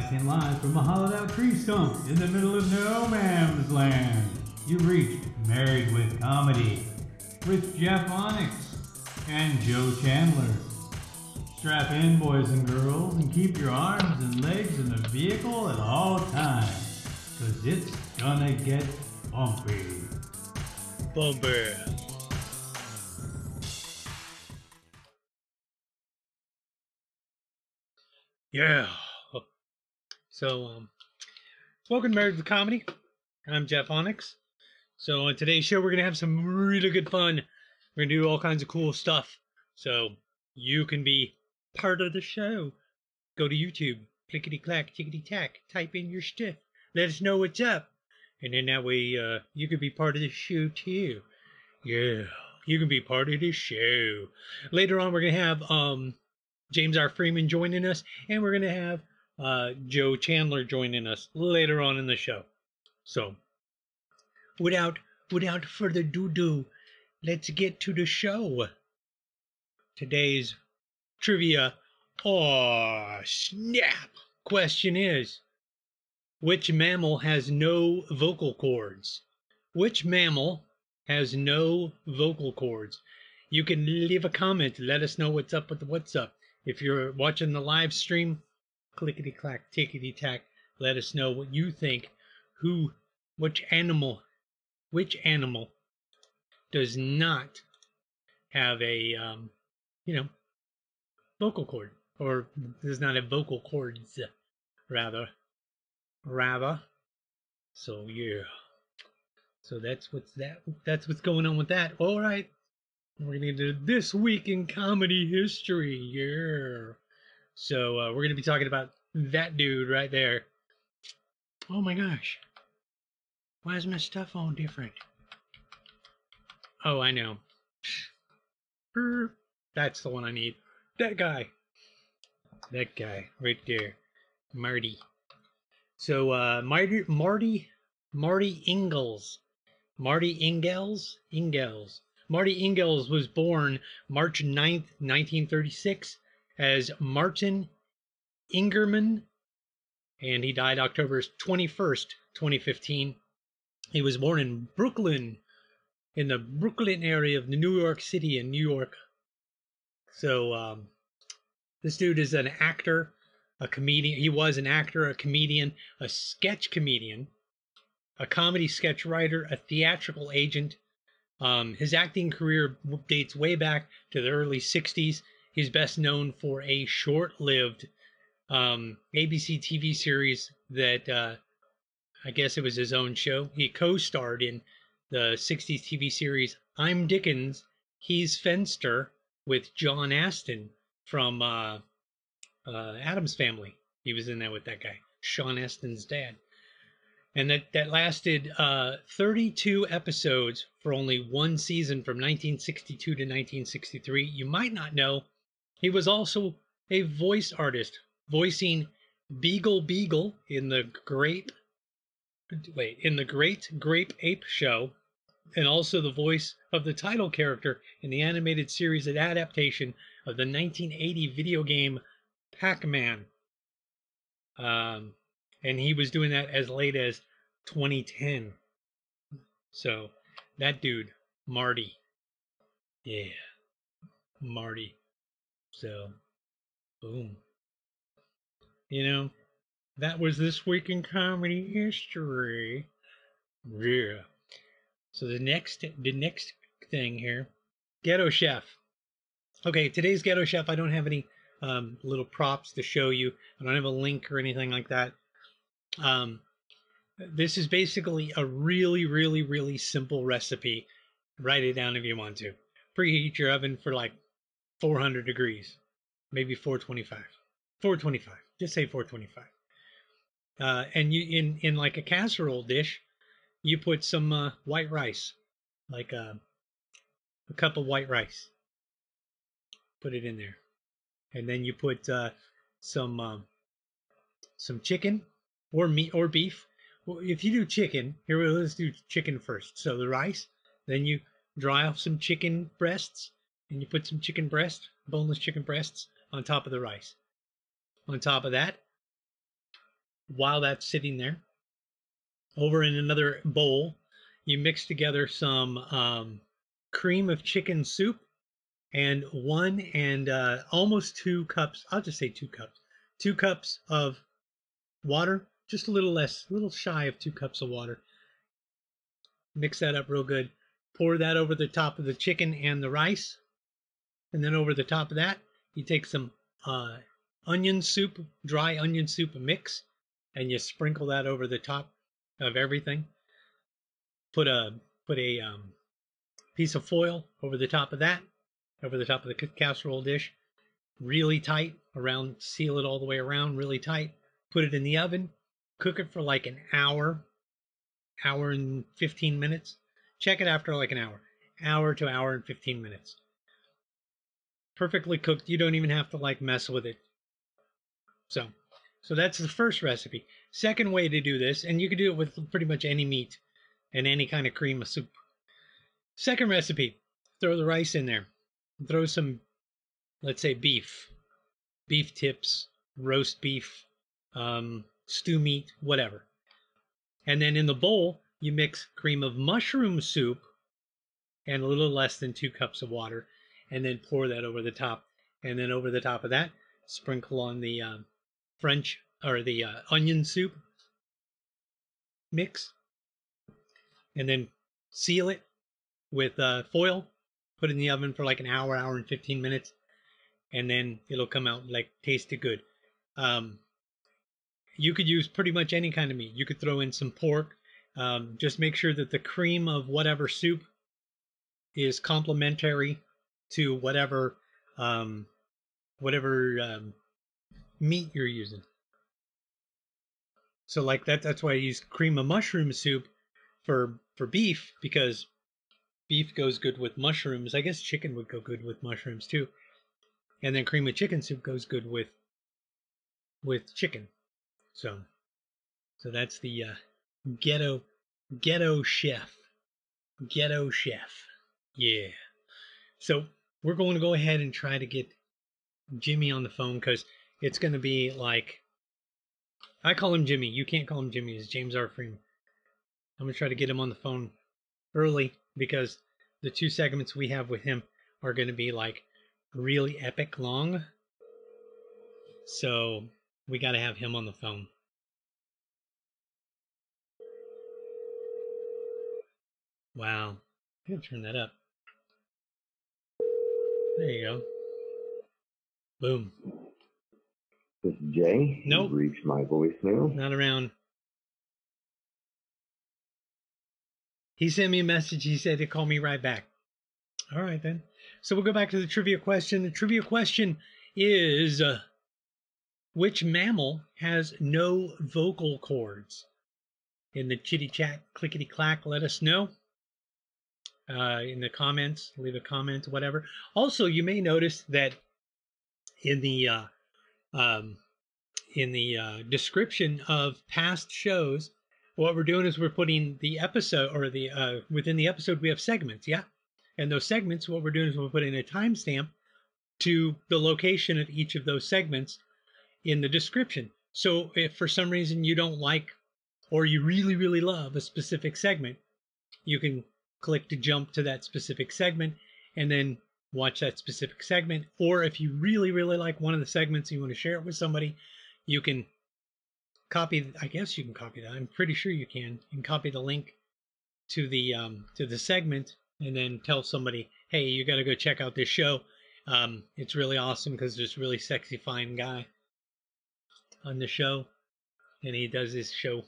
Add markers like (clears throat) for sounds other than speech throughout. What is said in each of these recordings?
Broadcasting live from a hollowed out tree stump in the middle of no man's land. You've reached Married with Comedy with Jeff Onyx and Joe Chandler. Strap in, boys and girls, and keep your arms and legs in the vehicle at all times, cause it's gonna get bumpy. Bumper. Yeah. So, um, welcome to Married with Comedy. I'm Jeff Onyx. So, on today's show, we're going to have some really good fun. We're going to do all kinds of cool stuff. So, you can be part of the show. Go to YouTube, clickety clack, tickety tack, type in your stuff. Let us know what's up. And then that way, uh, you can be part of the show too. Yeah, you can be part of the show. Later on, we're going to have, um, James R. Freeman joining us, and we're going to have uh, Joe Chandler joining us later on in the show. So, without without further ado, let's get to the show. Today's trivia oh snap question is which mammal has no vocal cords? Which mammal has no vocal cords? You can leave a comment. Let us know what's up with what's up. If you're watching the live stream, clickety clack, tickety tack, let us know what you think. Who, which animal, which animal does not have a, um, you know, vocal cord, or does not have vocal cords, rather, rather. So yeah. So that's what's that. That's what's going on with that. All right. We're gonna do this week in comedy history. Yeah. So uh, we're gonna be talking about that dude right there. Oh my gosh. Why is my stuff all different? Oh, I know. That's the one I need. That guy. That guy right there. Marty. So uh Marty Marty Marty Ingels. Marty Ingels? Ingels. Marty Ingels was born March 9th, 1936, as Martin Ingerman, and he died October 21st, 2015. He was born in Brooklyn, in the Brooklyn area of New York City in New York. So, um, this dude is an actor, a comedian. He was an actor, a comedian, a sketch comedian, a comedy sketch writer, a theatrical agent, um, his acting career dates way back to the early 60s. He's best known for a short lived um, ABC TV series that uh, I guess it was his own show. He co starred in the 60s TV series I'm Dickens, He's Fenster with John Astin from uh, uh, Addams Family. He was in there with that guy, Sean Astin's dad and that that lasted uh, 32 episodes for only one season from 1962 to 1963. You might not know he was also a voice artist, voicing Beegle Beagle in the Grape wait in the Great Grape Ape Show, and also the voice of the title character in the animated series adaptation of the 1980 video game Pac-Man. Um, and he was doing that as late as 2010. So that dude, Marty. Yeah. Marty. So, boom. You know, that was this week in comedy history. Yeah. So the next the next thing here, Ghetto Chef. Okay, today's Ghetto Chef. I don't have any um, little props to show you. I don't have a link or anything like that. Um, this is basically a really, really, really simple recipe. Write it down if you want to. Preheat your oven for like 400 degrees, maybe 425. 425. Just say 425. Uh, and you in in like a casserole dish, you put some uh, white rice, like a, uh, a cup of white rice. Put it in there, and then you put uh, some um, some chicken or meat or beef well, if you do chicken, here let's do chicken first. So the rice, then you dry off some chicken breasts, and you put some chicken breast, boneless chicken breasts, on top of the rice. On top of that, while that's sitting there. Over in another bowl, you mix together some um, cream of chicken soup and one and uh, almost two cups. I'll just say two cups. Two cups of water, just a little less, a little shy of two cups of water. Mix that up real good. Pour that over the top of the chicken and the rice. And then over the top of that, you take some uh, onion soup, dry onion soup mix, and you sprinkle that over the top of everything. Put a put a um, piece of foil over the top of that, over the top of the casserole dish, really tight around, seal it all the way around, really tight. Put it in the oven, cook it for like an hour, hour and 15 minutes. Check it after like an hour, hour to hour and 15 minutes. Perfectly cooked. You don't even have to like mess with it. So, so that's the first recipe. Second way to do this, and you can do it with pretty much any meat and any kind of cream of soup. Second recipe, throw the rice in there. Throw some, let's say, beef, beef tips, roast beef, um, stew meat, whatever. And then in the bowl, you mix cream of mushroom soup and a little less than two cups of water, and then pour that over the top. And then over the top of that, sprinkle on the uh, French or the uh, onion soup mix, and then seal it with uh, foil. Put it in the oven for like an hour, hour and 15 minutes, and then it'll come out like tasted good. Um, you could use pretty much any kind of meat. You could throw in some pork. Um, just make sure that the cream of whatever soup is complementary to whatever um, whatever um, meat you're using. So like that that's why I use cream of mushroom soup for for beef because beef goes good with mushrooms. I guess chicken would go good with mushrooms too. And then cream of chicken soup goes good with with chicken. So so that's the uh, ghetto ghetto chef. Ghetto chef. Yeah. So we're going to go ahead and try to get Jimmy on the phone because it's going to be like I call him Jimmy. You can't call him Jimmy. It's James R. Freeman. I'm going to try to get him on the phone early because the two segments we have with him are going to be like really epic long. So we got to have him on the phone. Wow. I gotta turn that up. There you go. Boom. This is Jay. Nope. Reached my voicemail. Not around. He sent me a message. He said to call me right back. All right, then. So we'll go back to the trivia question. The trivia question is uh, Which mammal has no vocal cords? In the chitty chat, clickety clack, let us know. Uh, in the comments, leave a comment, whatever. Also, you may notice that in the uh, um, in the uh, description of past shows, what we're doing is we're putting the episode or the uh, within the episode we have segments, yeah, and those segments, what we're doing is we're putting a timestamp to the location of each of those segments in the description. So if for some reason you don't like or you really really love a specific segment, you can click to jump to that specific segment and then watch that specific segment. Or if you really, really like one of the segments and you want to share it with somebody, you can copy. I guess you can copy that. I'm pretty sure you can. You can copy the link to the um, to the segment and then tell somebody, "Hey, you got to go check out this show. Um, it's really awesome because there's really sexy, fine guy on the show, and he does this show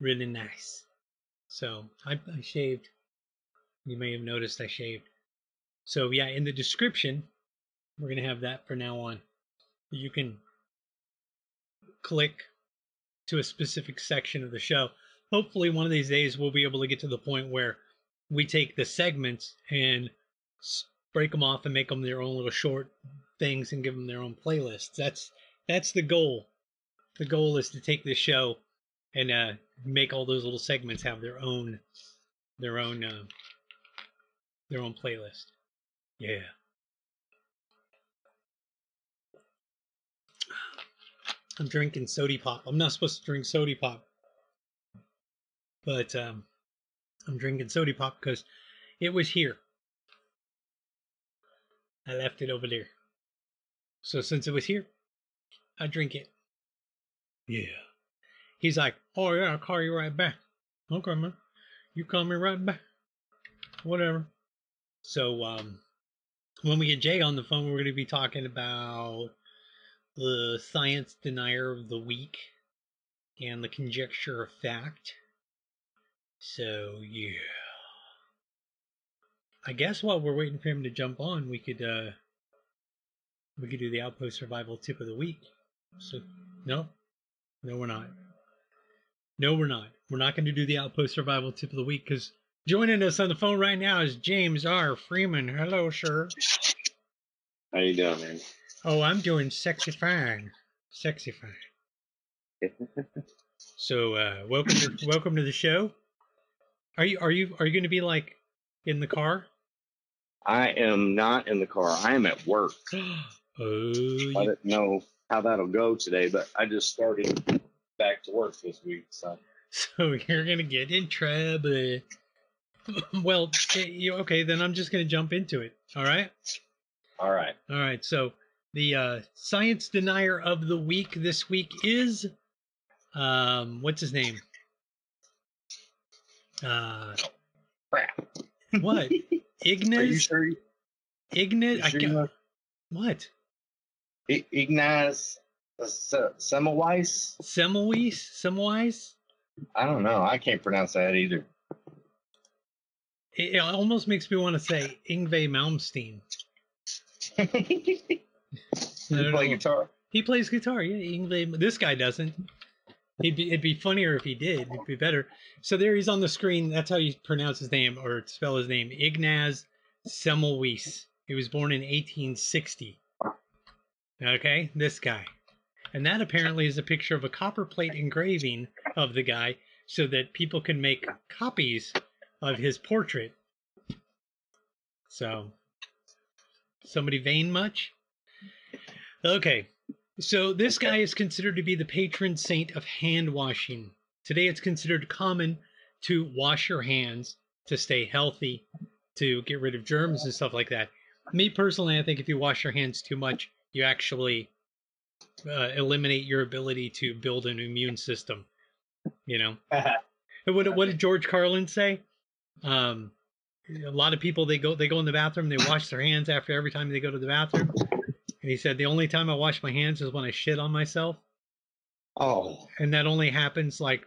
really nice." So I, I shaved. You may have noticed I shaved. So yeah, in the description, we're gonna have that for now on. You can click to a specific section of the show. Hopefully, one of these days we'll be able to get to the point where we take the segments and break them off and make them their own little short things and give them their own playlists. That's that's the goal. The goal is to take this show and uh, make all those little segments have their own their own uh, their own playlist. Yeah. I'm drinking sody pop. I'm not supposed to drink sody pop, but um, I'm drinking sody pop because it was here. I left it over there. So since it was here, I drink it. Yeah. He's like, oh yeah, I'll call you right back. Okay, man. You call me right back. Whatever. So um when we get Jay on the phone, we're gonna be talking about the science denier of the week and the conjecture of fact. So yeah. I guess while we're waiting for him to jump on, we could uh we could do the outpost survival tip of the week. So no? No we're not. No, we're not. We're not going to do the outpost survival tip of the week because joining us on the phone right now is James R. Freeman. Hello, sir. How you doing, man? Oh, I'm doing sexy fine. Sexy fine. (laughs) So, uh, welcome to welcome to the show. Are you are you are you going to be like in the car? I am not in the car. I am at work. (gasps) oh, I you, didn't know how that'll go today, but I just started back to work this week. So (laughs) so you're going to get in trouble. (laughs) well, eh, okay, then I'm just going to jump into it. All right. all right. All right. So the uh, science denier of the week this week is, um, what's his name? Uh, Crap. what? (laughs) Are you sure? You, Ignaz? you I sure you what? I- Ignaz Se- Semmelweis? Semmelweis? Semmelweis? I don't know. I can't pronounce that either. It, it almost makes me want to say Yngwie Malmsteen. (laughs) don't play guitar? He plays guitar. Yeah, Yngwie. This guy doesn't. He'd be, it'd be funnier if he did. It'd be better. So there he's on the screen. That's how you pronounce his name or spell his name. Ignaz Semmelweis. He was born in 1860. Okay, this guy. And that apparently is a picture of a copper plate engraving of the guy so that people can make copies of his portrait. So, somebody vain much? Okay, so this guy is considered to be the patron saint of hand washing. Today it's considered common to wash your hands to stay healthy, to get rid of germs and stuff like that. Me personally, I think if you wash your hands too much, you actually uh, eliminate your ability to build an immune system. You know, (laughs) what, what did George Carlin say? Um, a lot of people they go they go in the bathroom they wash their hands after every time they go to the bathroom. And he said the only time I wash my hands is when I shit on myself, oh, and that only happens like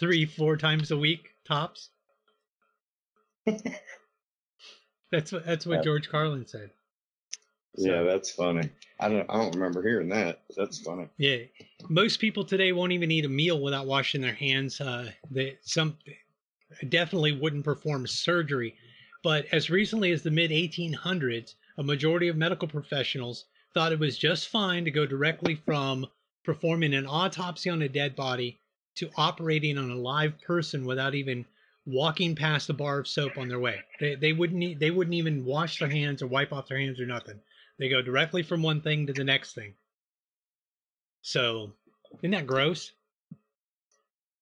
three four times a week tops. (laughs) That's what that's what. George Carlin said. yeah, that's funny. I don't. I don't remember hearing that. but That's funny. Yeah, most people today won't even eat a meal without washing their hands. Uh, they some definitely wouldn't perform surgery, but as recently as the mid 1800s, a majority of medical professionals thought it was just fine to go directly from performing an autopsy on a dead body to operating on a live person without even walking past a bar of soap on their way. They, they wouldn't they wouldn't even wash their hands or wipe off their hands or nothing. They go directly from one thing to the next thing. So, isn't that gross?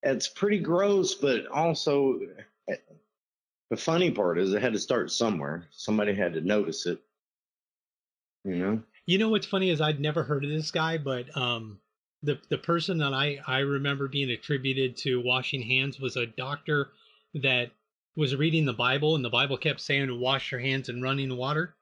It's pretty gross, but also eh, the funny part is it had to start somewhere. Somebody had to notice it. You know. You know what's funny is I'd never heard of this guy, but um, the the person that I I remember being attributed to washing hands was a doctor that was reading the Bible, and the Bible kept saying to wash your hands in running water.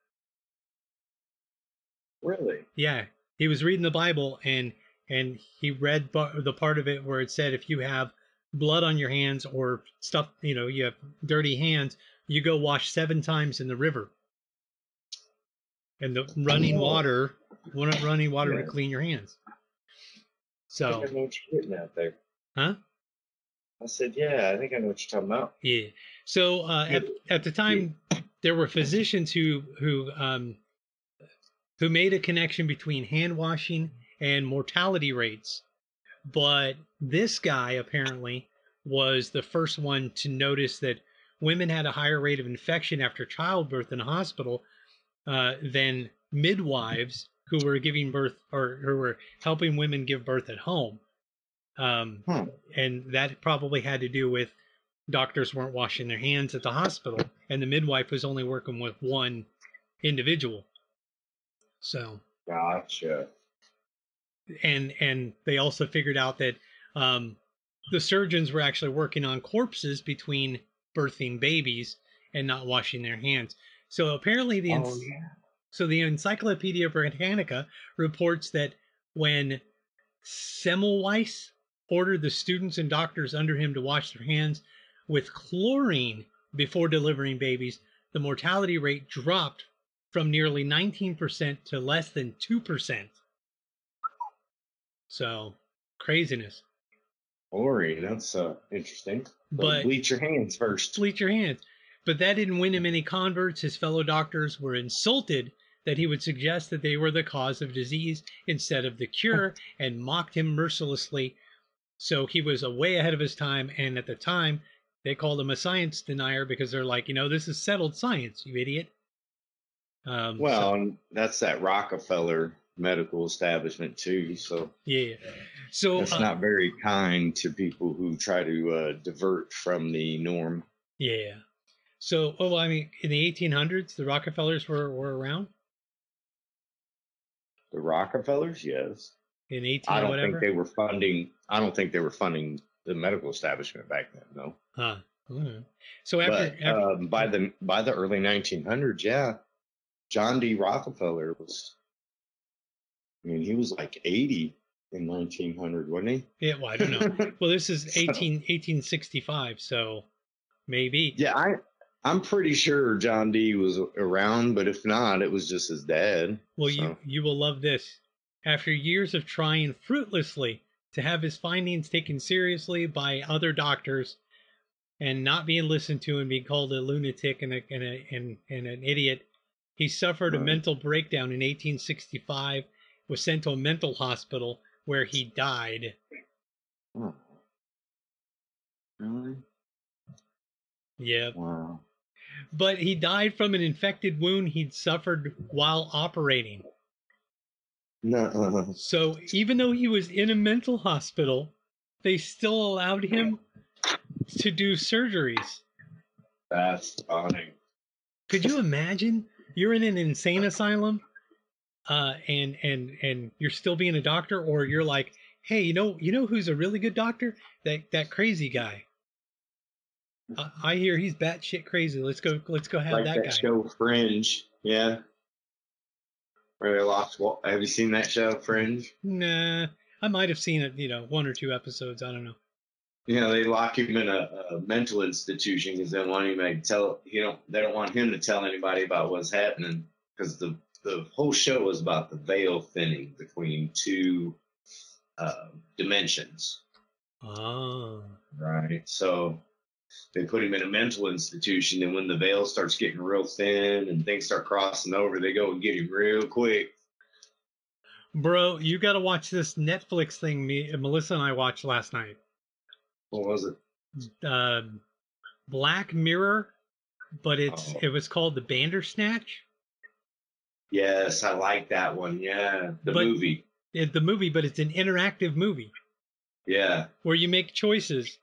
Really? Yeah, he was reading the Bible, and and he read the part of it where it said if you have blood on your hands or stuff, you know, you have dirty hands, you go wash seven times in the river. And the running water, one of running water Yeah. to clean your hands. I So, think I know what you're getting at there. Huh? I said, yeah, I think I know what you're talking about. yeah. So uh, at at the time, there were physicians who who um, who made a connection between hand washing and mortality rates, but this guy apparently was the first one to notice that women had a higher rate of infection after childbirth in a hospital uh, than midwives who were giving birth or who were helping women give birth at home. Um, Hmm. and that probably had to do with doctors weren't washing their hands at the hospital, and the midwife was only working with one individual. So, Gotcha. And and they also figured out that um, the surgeons were actually working on corpses between birthing babies and not washing their hands. So apparently the Oh, yeah. so the Encyclopedia Britannica reports that when Semmelweis ordered the students and doctors under him to wash their hands with chlorine before delivering babies, the mortality rate dropped from nearly 19% to less than 2%. So, craziness. Ori, that's uh, interesting. But But bleach your hands first. bleach your hands. But that didn't win him any converts. His fellow doctors were insulted that he would suggest that they were the cause of disease instead of the cure (laughs) and mocked him mercilessly. So he was way ahead of his time. And at the time, they called him a science denier because they're like, you know, this is settled science, you idiot. Um, so- Well, and that's that Rockefeller medical establishment too. So yeah. So that's uh, not very kind to people who try to uh, divert from the norm. yeah. So, oh, well, I mean, in the 1800s, the Rockefellers were, were around The Rockefellers, yes. in 18 I don't whatever. think they were funding. I don't think they were funding the medical establishment back then. No. Huh. Mm. So after, but after um, by the by the early 1900s, yeah, John D. Rockefeller was. I mean, he was like 80 in 1900, wasn't he? yeah, well, I don't know. (laughs) Well, this is So- 18, 1865, so maybe. yeah, I I'm pretty sure John D. was around, but if not, it was just his dad. Well, you so. you will love this. After years of trying fruitlessly to have his findings taken seriously by other doctors and not being listened to and being called a lunatic and a, and, a, and, and an idiot, he suffered a mental breakdown in 1865, was sent to a mental hospital where he died. Oh. Really? Yep. Wow. But he died from an infected wound he'd suffered while operating. No. (laughs) So even though he was in a mental hospital, they still allowed him to do surgeries. That's funny. Could you imagine? You're in an insane asylum, uh, and and and you're still being a doctor, or you're like, hey, you know, you know who's a really good doctor? That that crazy guy. I, I hear he's batshit crazy. Let's go. Let's go have like that, that, guy. show Fringe, yeah. Where they lost. Well, have you seen that show Fringe? Nah, I might have seen it. You know, one or two episodes. I don't know. You know, they lock him in a, a mental institution because they don't want him to tell. You know, they don't want him to tell anybody about what's happening because the the whole show is about the veil thinning between two uh, dimensions. Oh. Right. So they put him in a mental institution, and when the veil starts getting real thin and things start crossing over, they go and get him real quick. Bro, you got to watch this Netflix thing me Melissa and I watched last night. What was it? Uh, Black Mirror, but it's Oh. it was called The Bandersnatch. Yes, I like that one. Yeah, the But- movie. It, the movie, but it's an interactive movie Yeah, where you make choices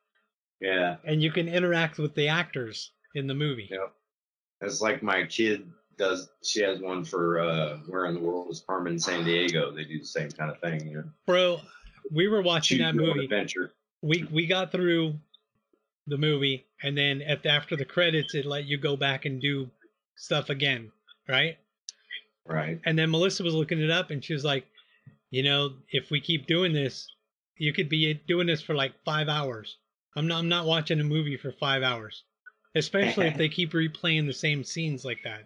yeah. and you can interact with the actors in the movie. Yep. It's like my kid does. She has one for uh, Where in the World is Carmen Sandiego. They do the same kind of thing. You know, Bro, we were watching that movie. Adventure. We we got through the movie, and then at the, after the credits, it let you go back and do stuff again, right? Right. And then Melissa was looking it up and she was like, you know, if we keep doing this, you could be doing this for like five hours. I'm not I'm not watching a movie for five hours. Especially if (laughs) they keep replaying the same scenes like that.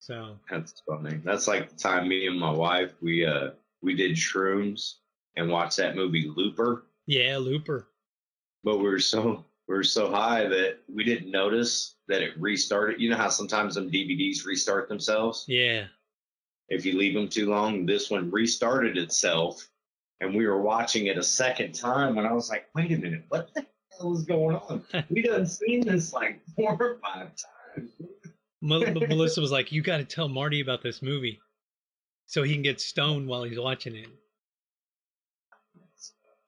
So That's funny. That's like the time me and my wife we uh we did shrooms and watched that movie Looper. yeah, Looper. but we were so we were so high that we didn't notice that it restarted. You know how sometimes them DVDs restart themselves Yeah. if you leave them too long. This one restarted itself, and we were watching it a second time, and I was like, "Wait a minute, what the hell is going on? (laughs) We done seen this like four or five times." (laughs) Melissa was like, You gotta tell Marty about this movie. so he can get stoned while he's watching it.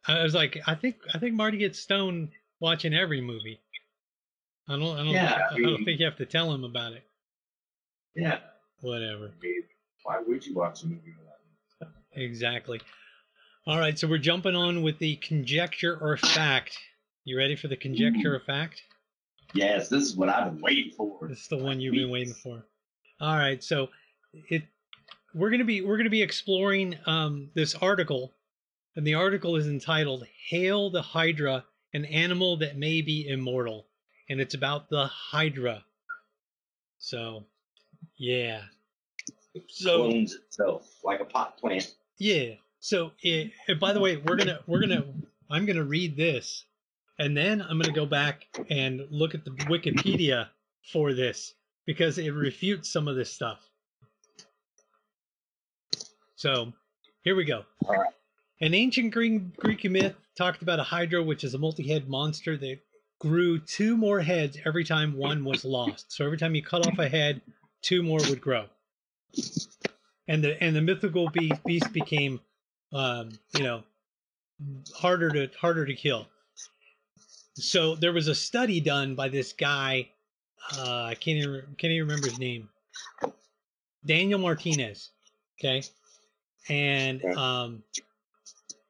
I was like, I think I think Marty gets stoned watching every movie. I don't I don't Yeah, I, I don't think you have to tell him about it. Yeah. Whatever. Why would you watch a movie without Exactly. All right, so we're jumping on with the conjecture or fact. You ready for the conjecture or fact? Yes, this is what I've been waiting for. This is the one you've been waiting for. All right, so it we're gonna be we're gonna be exploring um, this article, and the article is entitled "Hail the Hydra, an animal that may be immortal," and it's about the Hydra. So, yeah. So clones itself like a pot plant. yeah. So it, by the way, we're gonna we're gonna I'm gonna read this, and then I'm gonna go back and look at the Wikipedia for this because it refutes some of this stuff. So here we go. All right. An ancient Greek, Greek myth talked about a hydra, which is a multi-head monster that grew two more heads every time one was lost. So every time you cut off a head, two more would grow. And the and the mythical beast, beast became, um, you know, harder to harder to kill. So there was a study done by this guy. Uh, I can't even can't even remember his name. Daniel Martinez. Okay, and um,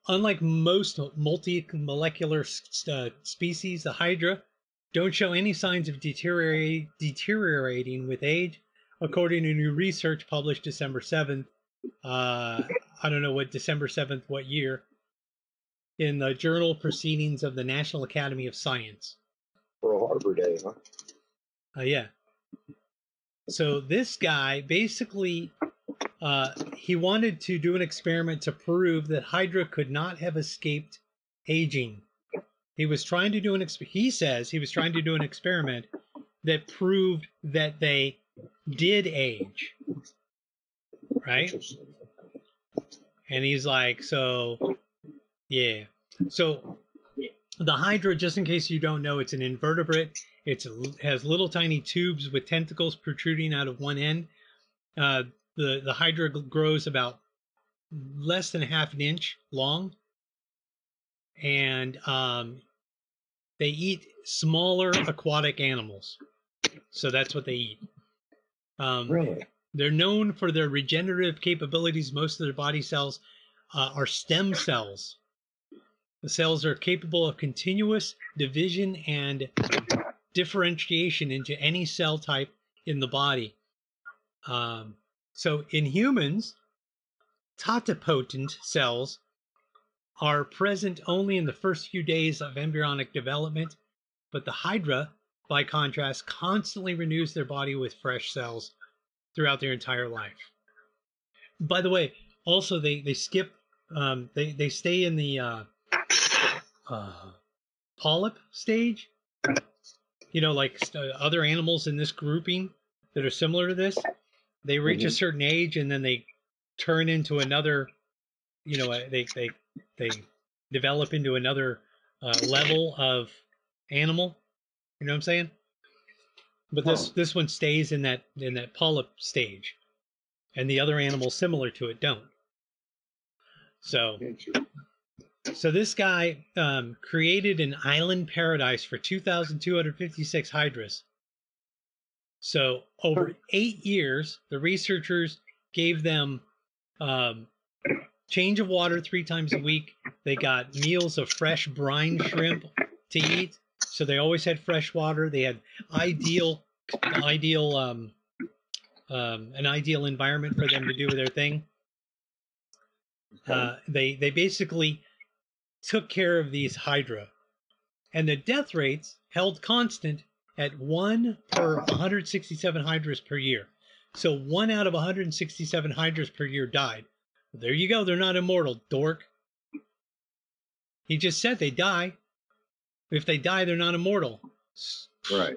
unlike most multi-molecular uh, species, the Hydra don't show any signs of deteriorate, deteriorating with age, according to new research published December 7th. Uh, I don't know what December 7th, what year, in the Journal Proceedings of the National Academy of Science. Pearl Harbor Day, huh? Uh, yeah. So this guy basically, uh, he wanted to do an experiment to prove that Hydra could not have escaped aging. He was trying to do an. Exp- he says he was trying to do an experiment that proved that they did age. Right. And he's like, so, yeah. So the Hydra, just in case you don't know, it's an invertebrate. It's has little tiny tubes with tentacles protruding out of one end. Uh, the the Hydra grows about less than half an inch long, and um, they eat smaller aquatic animals. So that's what they eat. Um, Really? they're known for their regenerative capabilities. Most of their body cells uh, are stem cells. The cells are capable of continuous division and differentiation into any cell type in the body. Um, so in humans, totipotent cells are present only in the first few days of embryonic development, but the Hydra, by contrast, constantly renews their body with fresh cells throughout their entire life. By the way, also they they skip um, they they stay in the uh, uh, polyp stage. You know, like st- other animals in this grouping that are similar to this, they reach a Mhm. certain age and then they turn into another. You know, uh, they they they develop into another uh, level of animal. You know what I'm saying? But this Huh. this one stays in that in that polyp stage, and the other animals similar to it don't. So so this guy um, created an island paradise for 2,256 hydras. So over eight years, the researchers gave them um, change of water three times a week. They got meals of fresh brine shrimp to eat, so they always had fresh water. They had ideal, ideal, um, um, an ideal environment for them to do their thing. Uh, they they basically took care of these hydra, and the death rates held constant at one per 167 hydras per year. So one out of 167 hydras per year died. There you go. They're not immortal, dork. He just said they die. If they die, they're not immortal. right.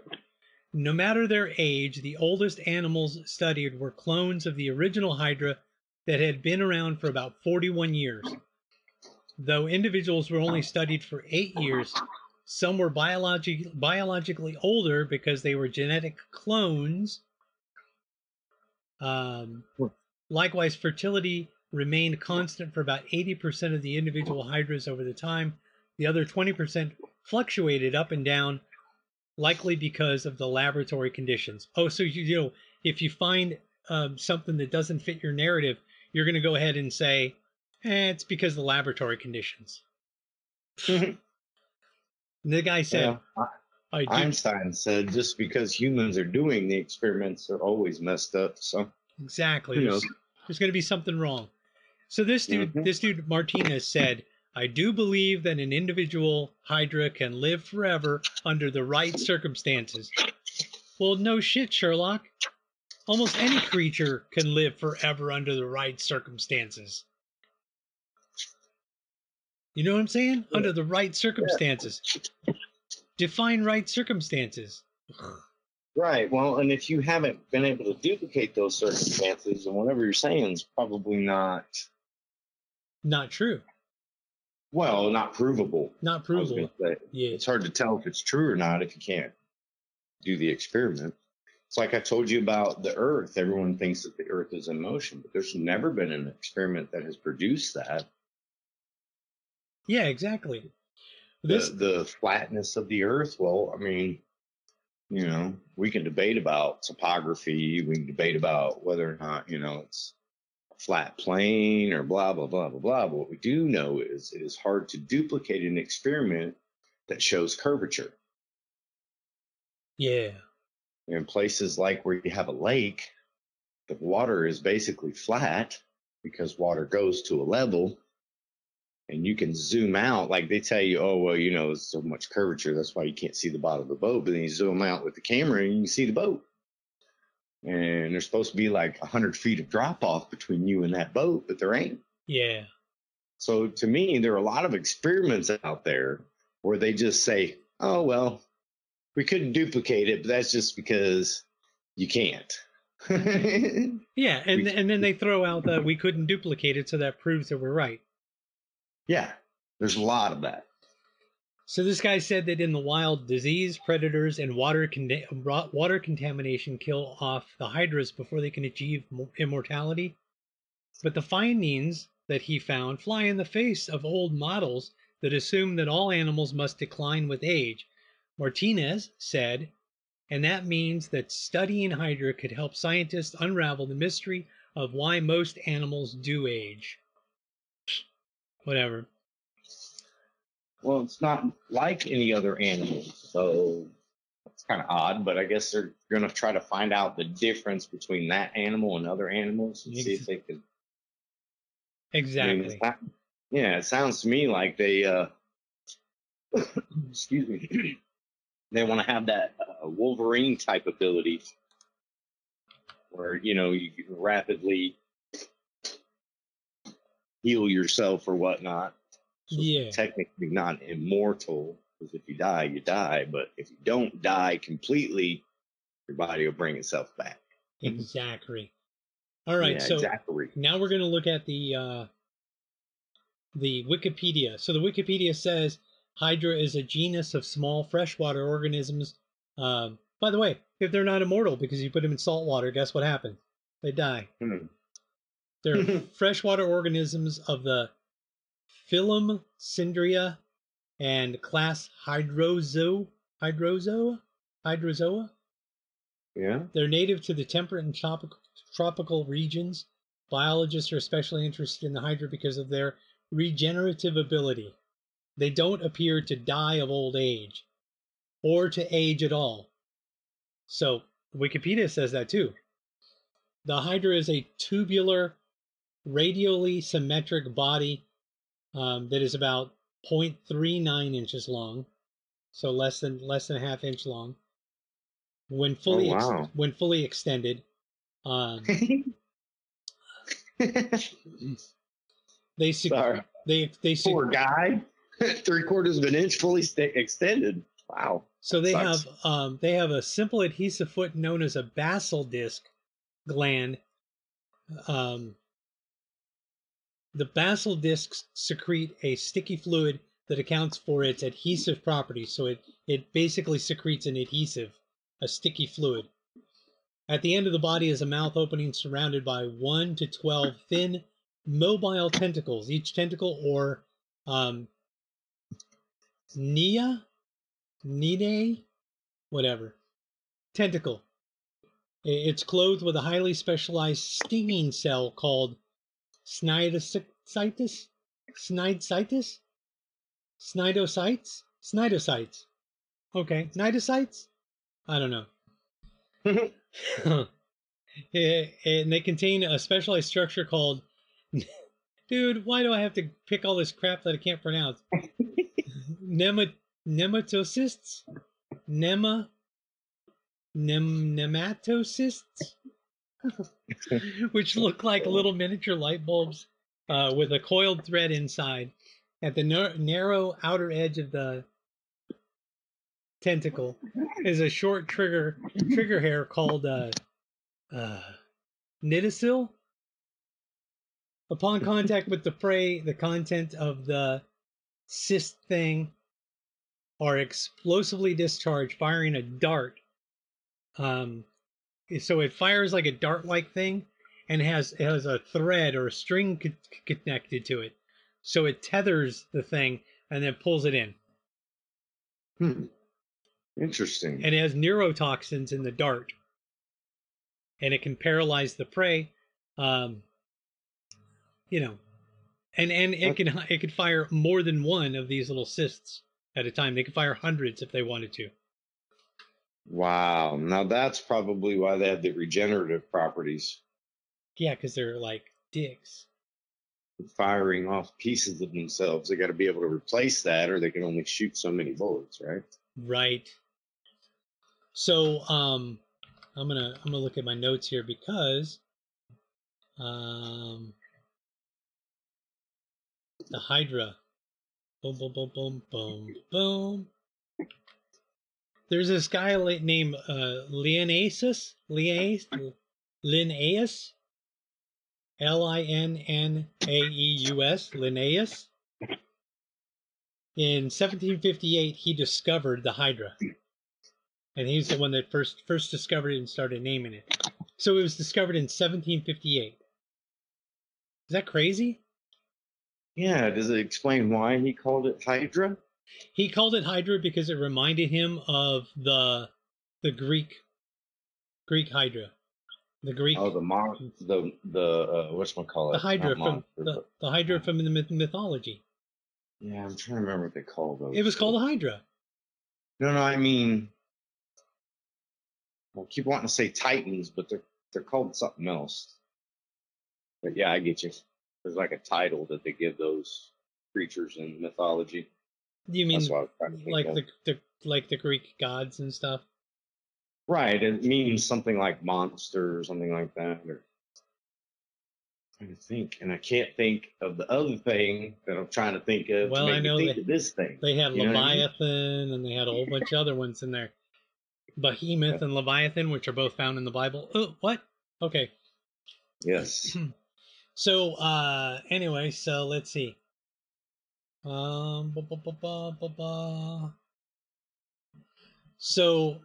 No matter their age, the oldest animals studied were clones of the original Hydra that had been around for about 41 years. Though individuals were only studied for eight years, some were biologi- biologically older because they were genetic clones. Um, Likewise, fertility remained constant for about 80% of the individual hydras over the time. The other 20% fluctuated up and down, likely because of the laboratory conditions. Oh, so you, you know, if you find um, something that doesn't fit your narrative, you're going to go ahead and say, eh, it's because of the laboratory conditions. (laughs) And the guy said, Yeah. I do, Einstein said just because humans are doing the experiments, they're always messed up. So exactly. There's, there's going to be something wrong. So this dude, Mhm. this dude Martinez said, I do believe that an individual Hydra can live forever under the right circumstances. Well, no shit, Sherlock. Almost any creature can live forever under the right circumstances. You know what I'm saying? Yeah. Under the right circumstances. Define right circumstances. right. Well, and if you haven't been able to duplicate those circumstances, and whatever you're saying is probably not Not true. well, not provable. Not provable. Yeah. It's hard to tell if it's true or not if you can't do the experiment. It's like I told you about the Earth. Everyone thinks that the Earth is in motion, but there's never been an experiment that has produced that. Yeah, exactly. The, This the flatness of the Earth. Well, I mean, you know, we can debate about topography. We can debate about whether or not, you know, it's a flat plane or blah, blah, blah, blah, blah. But what we do know is it is hard to duplicate an experiment that shows curvature. yeah. in places like where you have a lake, the water is basically flat because water goes to a level and you can zoom out. Like they tell you, oh, well, you know, there's so much curvature. That's why you can't see the bottom of the boat. But then you zoom out with the camera and you can see the boat. And there's supposed to be like 100 feet of drop off between you and that boat, but there ain't. Yeah. So to me, there are a lot of experiments out there where they just say, oh, well, we couldn't duplicate it, but that's just because you can't. (laughs) Yeah, and and then they throw out that we couldn't duplicate it, so that proves that we're right. Yeah, there's a lot of that. So this guy said that in the wild, disease, predators, and water con- water contamination kill off the hydras before they can achieve immortality. But the findings that he found fly in the face of old models that assume that all animals must decline with age. Martinez said, and that means that studying Hydra could help scientists unravel the mystery of why most animals do age. Whatever. Well, it's not like any other animal, so it's kind of odd. But I guess they're going to try to find out the difference between that animal and other animals and see if they could. I mean, Exactly. not- yeah, it sounds to me like they. uh (coughs) Excuse me. (clears throat) they want to have that uh, Wolverine type ability, where you know you can rapidly heal yourself or whatnot. So Yeah. technically not immortal because if you die, you die. But if you don't die completely, your body will bring itself back. Exactly. All right, Yeah, so exactly. now we're going to look at the uh, the Wikipedia. So the Wikipedia says Hydra is a genus of small freshwater organisms. Um, by the way, if they're not immortal because you put them in salt water, guess what happens? They die. Hmm. They're (laughs) freshwater organisms of the phylum Cnidaria and class Hydrozo Hydrozoa Hydrozoa. Yeah. They're native to the temperate and tropical, tropical regions. Biologists are especially interested in the hydra because of their regenerative ability. They don't appear to die of old age or to age at all. So, Wikipedia says that too. The hydra is a tubular, radially symmetric body um, that is about 0.39 inches long, so less than less than a half inch long. When fully ex- wow. when fully extended, um, they sec- Sorry. they they sec- Poor guy. (laughs) Three quarters of an inch fully sta extended. Wow. so they sucks. have um, they have a simple adhesive foot known as a basal disc gland. Um, the basal discs secrete a sticky fluid that accounts for its adhesive properties. So it it basically secretes an adhesive, a sticky fluid. At the end of the body is a mouth opening surrounded by 1 to 12 thin, mobile tentacles. Each tentacle or um, nia, nine, whatever, tentacle. It's clothed with a highly specialized stinging cell called Snidocytus? Snidocytus? Snidocytes? Snidocytes. Okay, Cnidocytes? I don't know. (laughs) (laughs) Eh, and they contain a specialized structure called. (laughs) Dude, why do I have to pick all this crap that I can't pronounce? Nema, nematocysts? Nema. Nem, nematocysts? (laughs) Which look like little miniature light bulbs uh, with a coiled thread inside. At the nar- narrow outer edge of the tentacle is a short trigger trigger hair called uh, uh. Upon contact with the prey, the content of the cyst thing are explosively discharged, firing a dart. Um, so it fires like a dart-like thing, and has it has a thread or a string co- connected to it. So it tethers the thing and then pulls it in. Hmm. Interesting. and it has neurotoxins in the dart and it can paralyze the prey um you know and and it can it could fire more than one of these little cysts at a time they could fire hundreds if they wanted to Wow. Now that's probably why they have the regenerative properties, yeah because they're like dicks firing off pieces of themselves. They got to be able to replace that, or they can only shoot so many bullets, right? right so um i'm gonna i'm gonna look at my notes here because um the hydra boom boom boom boom boom boom there's this guy named uh Linnaeus Linnaeus Linnaeus L-I-N-N-A-E-U-S Linnaeus in 1758 he discovered the hydra. And he's the one that first first discovered it and started naming it. So it was discovered in 1758 is that crazy? Yeah. Does it explain why he called it Hydra? He called it hydra because it reminded him of the the greek greek hydra the greek Oh, the mon, the the uh, what's call it? the hydra from the, the hydra from the myth- mythology Yeah, I'm trying to remember what they call those. it was called a hydra No, no, I mean, I keep wanting to say Titans, but they're they're called something else. But yeah, I get you. There's like a title that they give those creatures in mythology. You mean That's what I was trying to think like the, the like the greek gods and stuff Right, it means something like monster or something like that. Or trying to think, and I can't think of the other thing that I'm trying to think of. Well, to I make know me think that of this thing. They had You what I mean? Leviathan and they had a whole (laughs) bunch of other ones in there. Behemoth and Leviathan, which are both found in the Bible. Oh, what? Okay. Yes. (clears throat) So uh anyway, so let's see. Um ba, ba, ba. So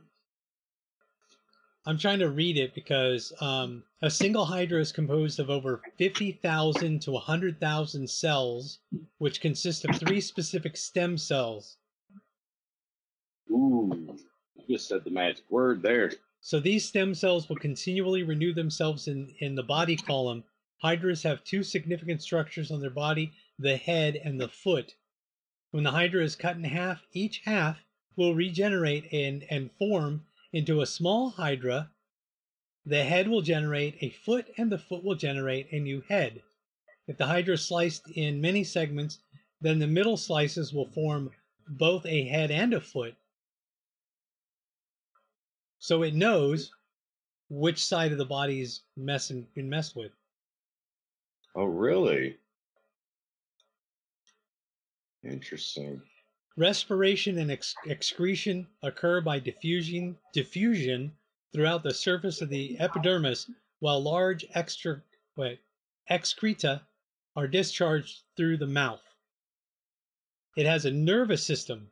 I'm trying to read it because um, a single hydra is composed of over 50,000 to 100,000 cells, which consist of three specific stem cells. Ooh, you just said the magic word there. So these stem cells will continually renew themselves in, in the body column. Hydras have two significant structures on their body the head and the foot. When the hydra is cut in half, each half will regenerate and, and form into a small hydra. The head will generate a foot, and the foot will generate a new head. If the hydra is sliced in many segments, then the middle slices will form both a head and a foot. So it knows which side of the body's messing been messed with. Oh, really? Interesting. Respiration and ex- excretion occur by diffusion, diffusion throughout the surface of the epidermis, while large extra, wait, excreta are discharged through the mouth. It has a nervous system.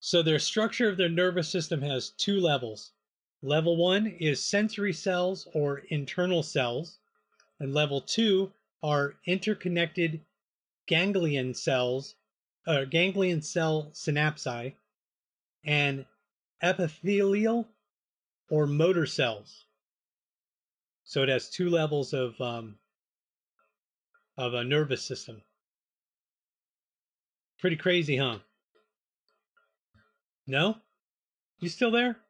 So their structure of their nervous system has two levels Level one is sensory cells or internal cells, and level two are interconnected ganglion cells, uh, ganglion cell synapsi, and epithelial or motor cells. So it has two levels of um, of a nervous system. Pretty crazy, huh? No? You still there?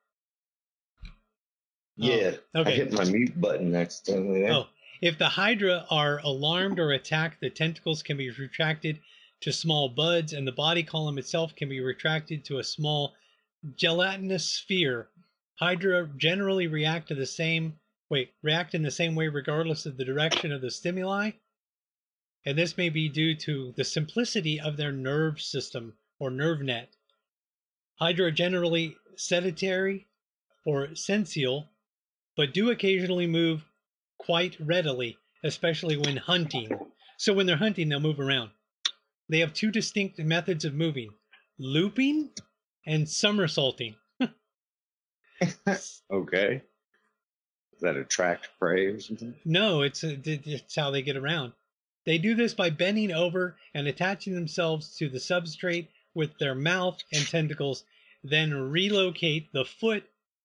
Yeah. I Okay. hit my mute button accidentally there. Oh, if the Hydra are alarmed or attacked, the tentacles can be retracted to small buds, and the body column itself can be retracted to a small gelatinous sphere. Hydra generally react to the same wait, react in the same way regardless of the direction of the stimuli. And this may be due to the simplicity of their nerve system or nerve net. Hydra generally sedentary or sensile, but do occasionally move quite readily, especially when hunting. So when they're hunting, they'll move around. They have two distinct methods of moving looping and somersaulting. (laughs) Okay. Does that attract prey or something? No, it's, uh, it's how they get around. They do this by bending over and attaching themselves to the substrate with their mouth and tentacles, then relocate the foot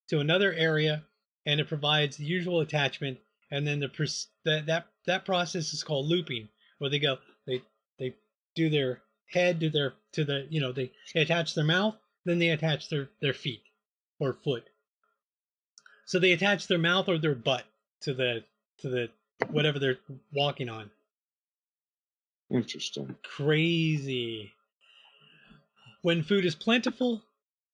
to another area, and it provides the usual attachment. And then the that that that process is called looping, where they go they they do their head to their to the you know they, they attach their mouth, then they attach their their feet or foot. So they attach their mouth or their butt to the to the whatever they're walking on. Interesting. Crazy. When food is plentiful,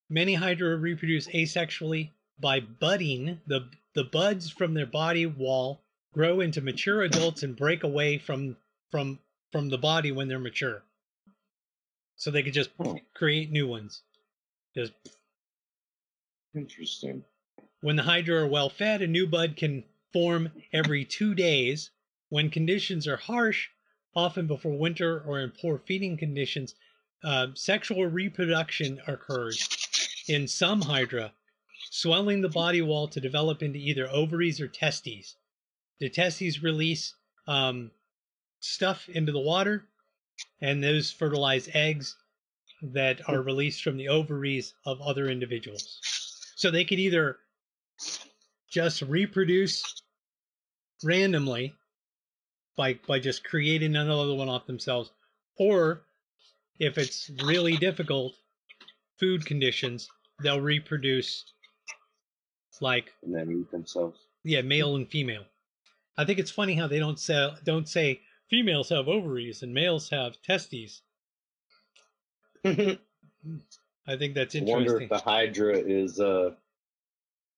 many hydra reproduce asexually by budding. The the buds from their body wall grow into mature adults and break away from from from the body when they're mature. So they could just Oh. create new ones. Just Interesting. When the hydra are well fed, a new bud can form every two days. When conditions are harsh, often before winter or in poor feeding conditions, uh, sexual reproduction occurs in some hydra, swelling the body wall to develop into either ovaries or testes. The testes release um, stuff into the water, and those fertilize eggs that are released from the ovaries of other individuals. So they could either just reproduce randomly by by just creating another one off themselves, or if it's really difficult food conditions, they'll reproduce like And then eat themselves. yeah, male and female. I think it's funny how they don't say don't say females have ovaries and males have testes. I (laughs) I think that's interesting. wonder if the Hydra is uh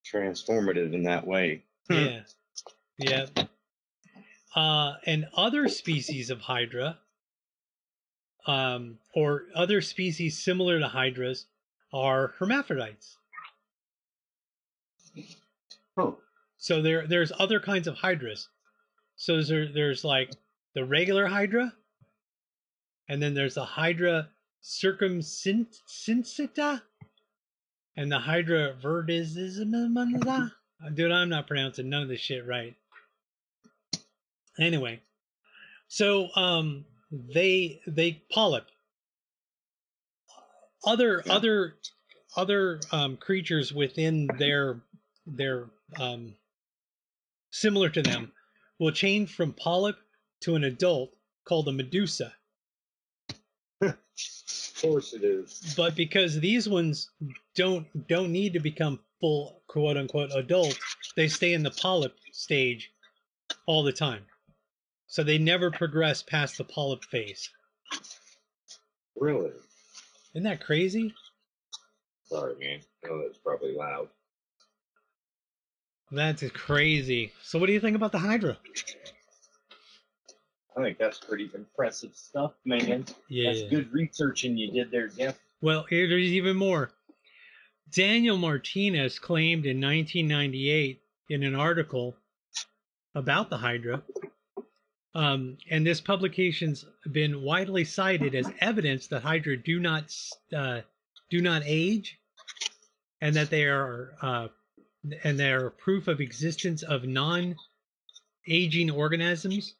transformative in that way. yeah yeah uh and other species of hydra um or other species similar to hydras are hermaphrodites Oh. so there there's other kinds of hydras so there, there's like the regular hydra and then there's the hydra circumcincita and the hydra verdismanda dude i'm not pronouncing none of this shit right anyway so um they they polyp other Yeah. other other um, creatures within their their um, similar to them will change from polyp to an adult called a medusa Of course it is. but because these ones don't don't need to become full quote unquote adult they stay in the polyp stage all the time so they never progress past the polyp phase Really? isn't that crazy Sorry, man. Oh, that's probably loud. That's crazy so what do you think about the hydra I think that's pretty impressive stuff, man. yeah That's good researching you did there, Jeff. Well, here there's even more. Daniel Martinez claimed in 1998 in an article about the Hydra, um, and this publication's been widely cited as evidence that Hydra do not uh, do not age, and that they are uh, and they're proof of existence of non-aging organisms.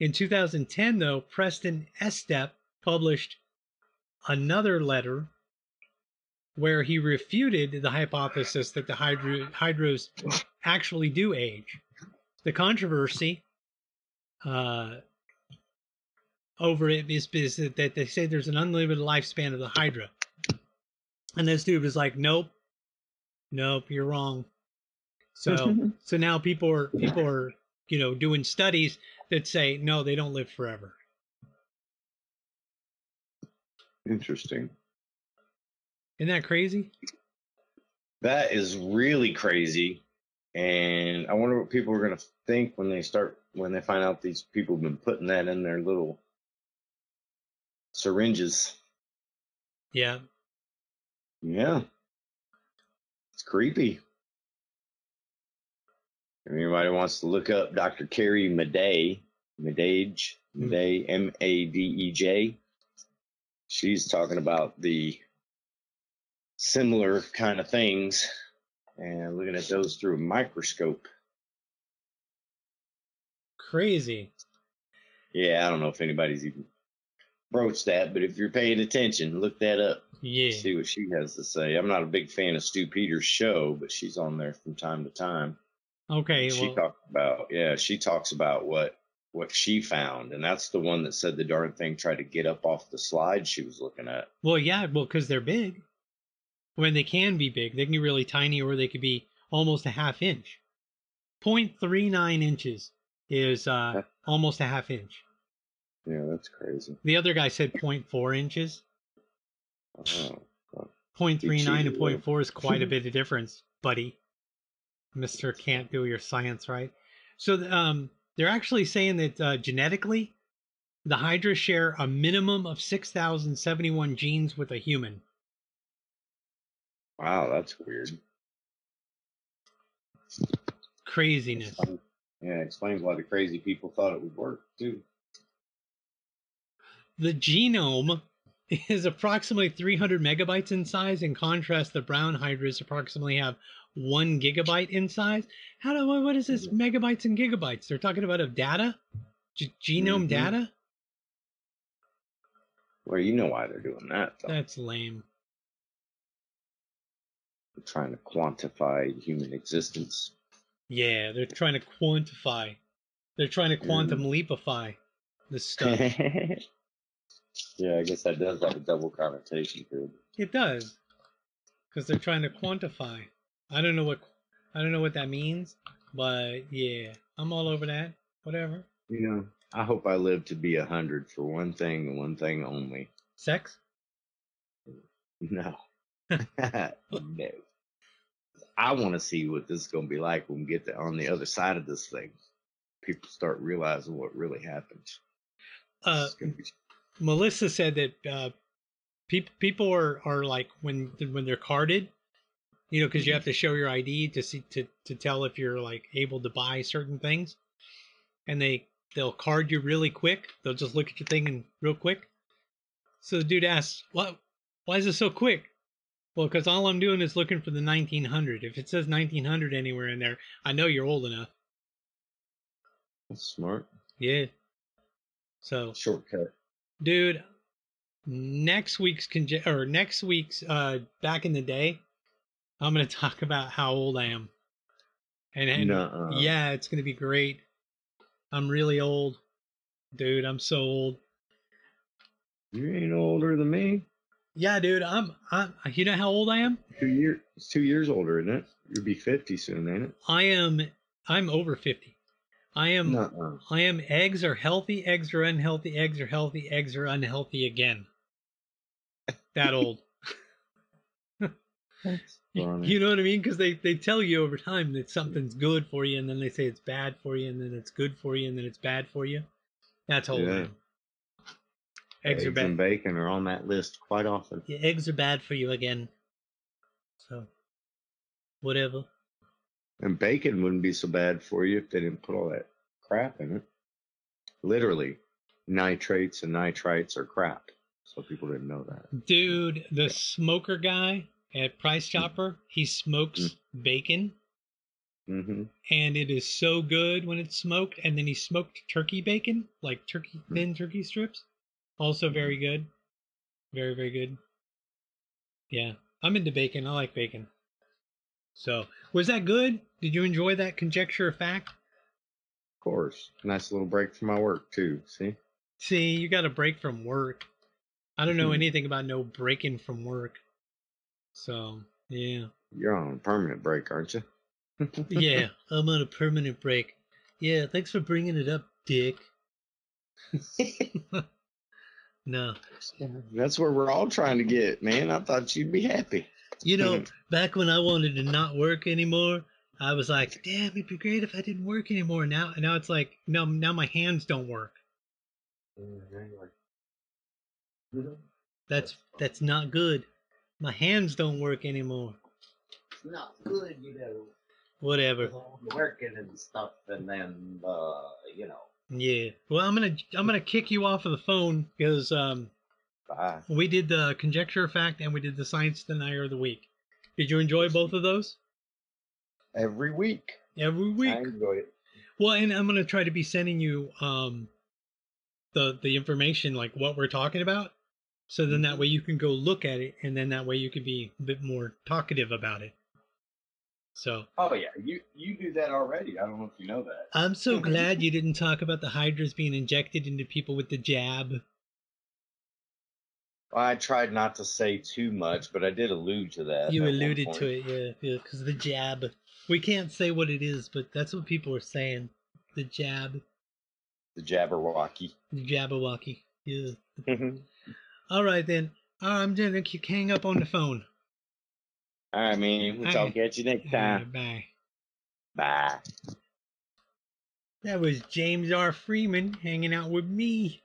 In 2010, though, Preston Estep published another letter where he refuted the hypothesis that the hydro, hydros actually do age. The controversy uh, over it is, is that they say there's an unlimited lifespan of the hydra. And this dude was like, "Nope, nope, you're wrong." So, (laughs) so now people are people are you know doing studies that say no, they don't live forever. Interesting. Isn't that crazy? That is really crazy. And I wonder what people are going to think when they start, when they find out these people have been putting that in their little syringes. Yeah. Yeah. It's creepy. If anybody wants to look up Dr. Carrie Madej, Madej, Madej, M A D E J, she's talking about the similar kind of things and looking at those through a microscope. Crazy. Yeah, I don't know if anybody's even broached that, but if you're paying attention, look that up. Yeah. See what she has to say. I'm not a big fan of Stu Peters' show, but she's on there from time to time. Okay. she Well, talks about yeah, she talks about what what she found, and that's the one that said the darn thing tried to get up off the slide she was looking at. well, yeah. Well, because they're big. When they can be big, they can be really tiny, or they could be almost a half inch. 0.39 inches is uh, (laughs) almost a half inch. Yeah, that's crazy. The other guy said 0.4 inches. Oh, well, 0.39 and cheated, 0.4 is quite a bit of difference, buddy. Mister can't do your science right. So um, they're actually saying that uh, genetically, the Hydra share a minimum of 6,071 genes with a human. wow, that's weird. Craziness. Yeah, explains why the crazy people thought it would work too. The genome is approximately 300 megabytes in size. In contrast, the brown hydras approximately have one gigabyte in size. How do what what is this megabytes and gigabytes? They're talking about of data, G- genome Mhm. data. Well, you know why they're doing that, though. That's lame. They're trying to quantify human existence. Yeah, they're trying to quantify. They're trying to quantum leapify this (laughs) stuff. Yeah, I guess that does have a double connotation to it. it does, because they're trying to quantify. I don't know what I don't know what that means, but yeah, I'm all over that. Whatever. You know, I hope I live to be a hundred for one thing and one thing only. Sex. (laughs) No. (laughs) no. I want to see what this is going to be like when we get to, on the other side of this thing. People start realizing what really happens. Uh, It's gonna be- Melissa said that uh, people people are, are like when when they're carded, you know, because you have to show your ID to see to to tell if you're like able to buy certain things, and they they'll card you really quick. They'll just look at your thing and real quick. So the dude asks, "What? Why is it so quick?" Well, because all I'm doing is looking for the 1900. If it says 1900 anywhere in there, I know you're old enough. That's smart. Yeah. So Shortcut. Dude next week's conge- or next week's uh back in the day i'm gonna (laughs) talk about how old i am and, and Nuh-uh. yeah it's gonna be great i'm really old dude i'm so old You ain't older than me. yeah dude i'm i'm you know how old i am Two years. It's two years older, isn't it? You'll be fifty soon, ain't it? i am i'm over 50 i am Nuh-uh. i am eggs are healthy eggs are unhealthy eggs are healthy eggs are unhealthy again that (laughs) old (laughs) You- know what I mean? Because they, they tell you over time that something's good for you, and then they say it's bad for you, and then it's good for you, and then it's bad for you. That's all. Yeah. Eggs, are and bacon are on that list quite often. Yeah, eggs are bad for you again. So, whatever. And bacon wouldn't be so bad for you if they didn't put all that crap in it. Literally, nitrates and nitrites are crap. So people didn't know that. Dude, the smoker guy at Price Chopper. He smokes bacon, Mm-hmm. and it is so good when it's smoked. And then he smoked turkey bacon, like turkey Mm. thin turkey strips, also very good, very very good. Yeah, I'm into bacon. I like bacon. So, was that good? Did you enjoy that conjecture of fact? Of course. Nice little break from my work too. See? See, you got a break from work. I don't know Mhm. anything about no breaking from work. So, yeah. You're on a permanent break, aren't you? (laughs) Yeah, I'm on a permanent break. Yeah, thanks for bringing it up, Dick. (laughs) (laughs) no. That's where we're all trying to get, man. I thought you'd be happy. You know, back when I wanted to not work anymore, I was like, damn, it'd be great if I didn't work anymore. Now now it's like, no, now my hands don't work. That's that's not good. My hands don't work anymore. It's not good, you know, Whatever. with all working and stuff, and then, uh, you know. Yeah. Well, I'm gonna I'm gonna kick you off of the phone because um Bye. we did the conjecture fact and we did the science denier of the week. Did you enjoy both of those? Every week. Every week. I enjoyed it. Well, and I'm gonna try to be sending you um the the information like what we're talking about, so then that way you can go look at it, and then that way you can be a bit more talkative about it. So Oh yeah, you you do that already. I don't know if you know that. I'm so (laughs) glad you didn't talk about the hydras being injected into people with the jab. I tried not to say too much, but I did allude to that. You alluded to it, yeah, yeah, because the jab. We can't say what it is, but that's what people are saying. The jab, The Jabberwocky. the jabberwocky. Yeah. All (laughs) All right then. I'm gonna hang up on the phone. All right, man. We'll talk at you next All right, time. bye. Bye. That was James R. Freeman hanging out with me.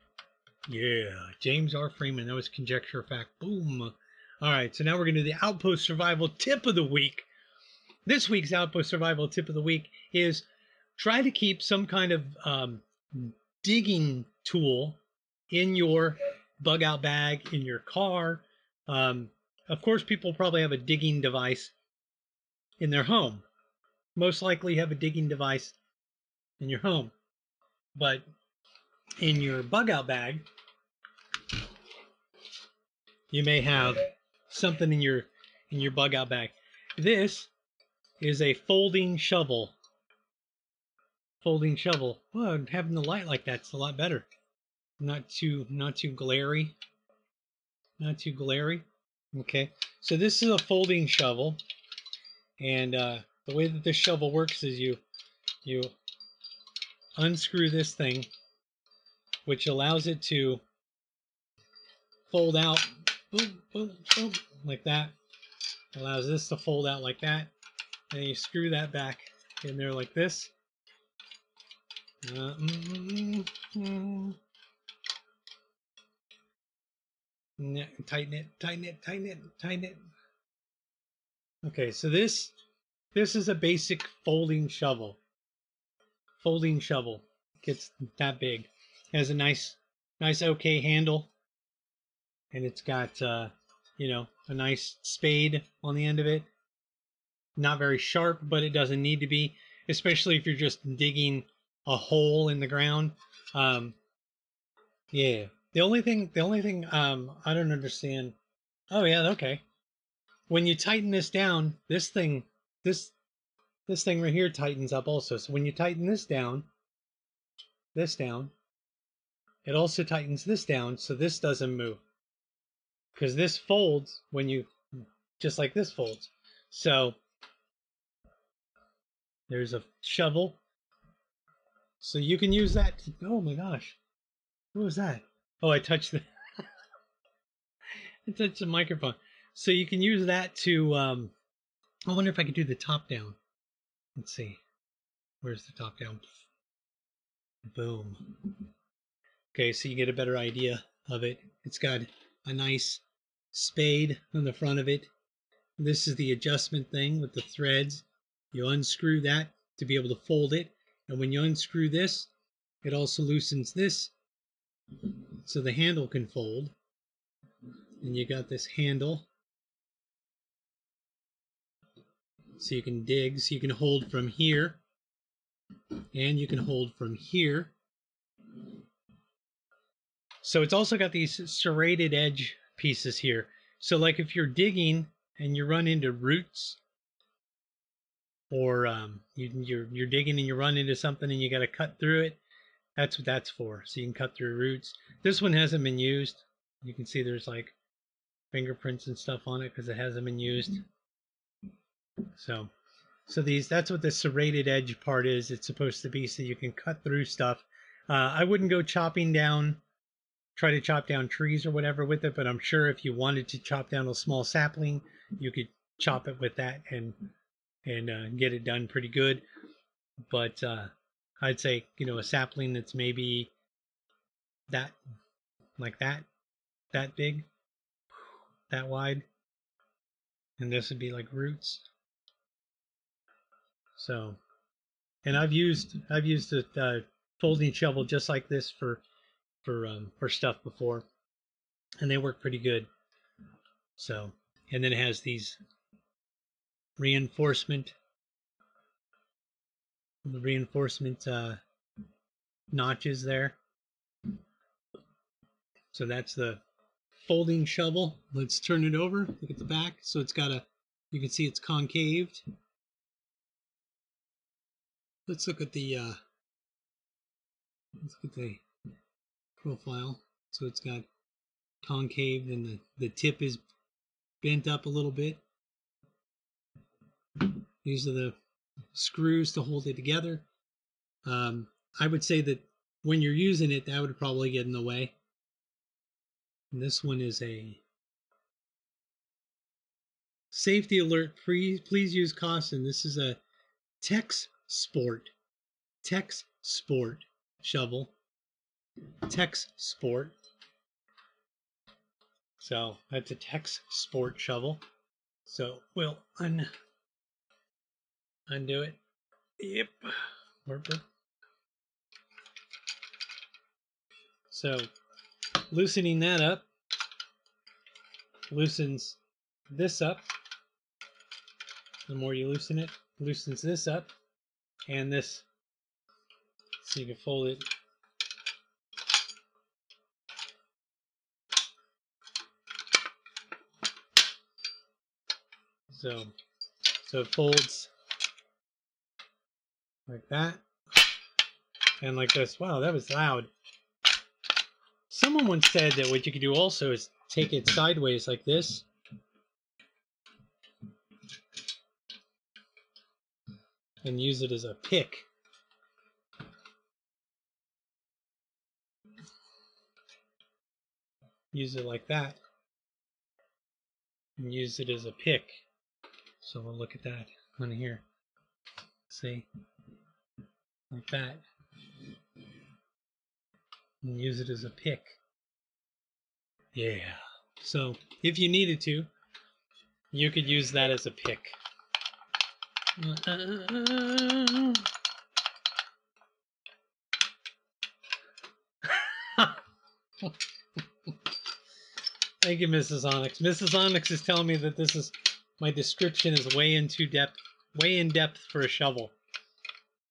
Yeah, James R. Freeman. That was conjecture fact. Boom. All right, so now we're going to do the Outpost Survival Tip of the Week. This week's Outpost Survival Tip of the Week is try to keep some kind of um, digging tool in your bug out bag, in your car. Um, of course, people probably have a digging device in their home. Most likely have a digging device in your home. But in your bug out bag, you may have something in your in your bug out bag. This is a folding shovel. Folding shovel. Well, having the light like that's a lot better. Not too not too glary. Not too glary. Okay. So this is a folding shovel. And uh, the way that this shovel works is you you unscrew this thing, which allows it to fold out, boom, boom, boom, like that. Allows this to fold out like that. And you screw that back in there like this. Uh, mm, mm. Ne- Tighten it, tighten it, tighten it, tighten it. Okay, so this this is a basic folding shovel folding shovel. Gets that big. Has a nice, nice okay handle, and it's got uh, you know a nice spade on the end of it. Not very sharp, but it doesn't need to be, especially if you're just digging a hole in the ground. Um, yeah. The only thing, the only thing, um, I don't understand. Oh yeah, okay. When you tighten this down, this thing, this this thing right here tightens up also. So when you tighten this down, this down, it also tightens this down so this doesn't move. Because this folds when you, just like this folds. So there's a shovel. So you can use that. To, oh my gosh. What was that? Oh, I touched the, (laughs) I touched the microphone. So you can use that to, um, I wonder if I could do the top down. Let's see. Where's the top down? Boom. Okay, so you get a better idea of it. It's got a nice spade on the front of it. This is the adjustment thing with the threads. You unscrew that to be able to fold it. And when you unscrew this, it also loosens this so the handle can fold. And you got this handle So you can dig, so you can hold from here, and you can hold from here. So it's also got these serrated edge pieces here. So like if you're digging and you run into roots, or um, you, you're you're digging and you run into something and you got to cut through it, that's what that's for. So you can cut through roots. This one hasn't been used. You can see there's like fingerprints and stuff on it because it hasn't been used. So, so these that's what the serrated edge part is. It's supposed to be so you can cut through stuff. Uh, I wouldn't go chopping down, try to chop down trees or whatever with it, but I'm sure if you wanted to chop down a small sapling, you could chop it with that and and uh, get it done pretty good. But uh, I'd say you know a sapling that's maybe that like that that big that wide and this would be like roots so and i've used i've used a uh, folding shovel just like this for for um, for stuff before and they work pretty good so and then it has these reinforcement the reinforcement uh, notches there so that's the folding shovel. Let's turn it over. Look at the back. So it's got a, you can see it's concaved. Let's look at the, uh, let's look at the profile. So it's got concave and the, the tip is bent up a little bit. These are the screws to hold it together. Um, I would say that when you're using it, that would probably get in the way. And this one is a safety alert. Please, please use caution. This is a Tex Sport, Tex Sport shovel. Texsport. So that's a Texsport shovel. So we'll un undo it. Yep. So loosening that up loosens this up. The more you loosen it, loosens this up, and this, so you can fold it. So, so it folds like that, and like this. Wow, that was loud. Someone once said that what you could do also is take it sideways like this. And use it as a pick. Use it like that. And use it as a pick. So we'll look at that on here. See? Like that and use it as a pick. Yeah. So if you needed to, you could use that as a pick. (laughs) Thank you, Mrs. Onyx. Mrs. Onyx is telling me that this is my description is way in too depth, way in depth for a shovel.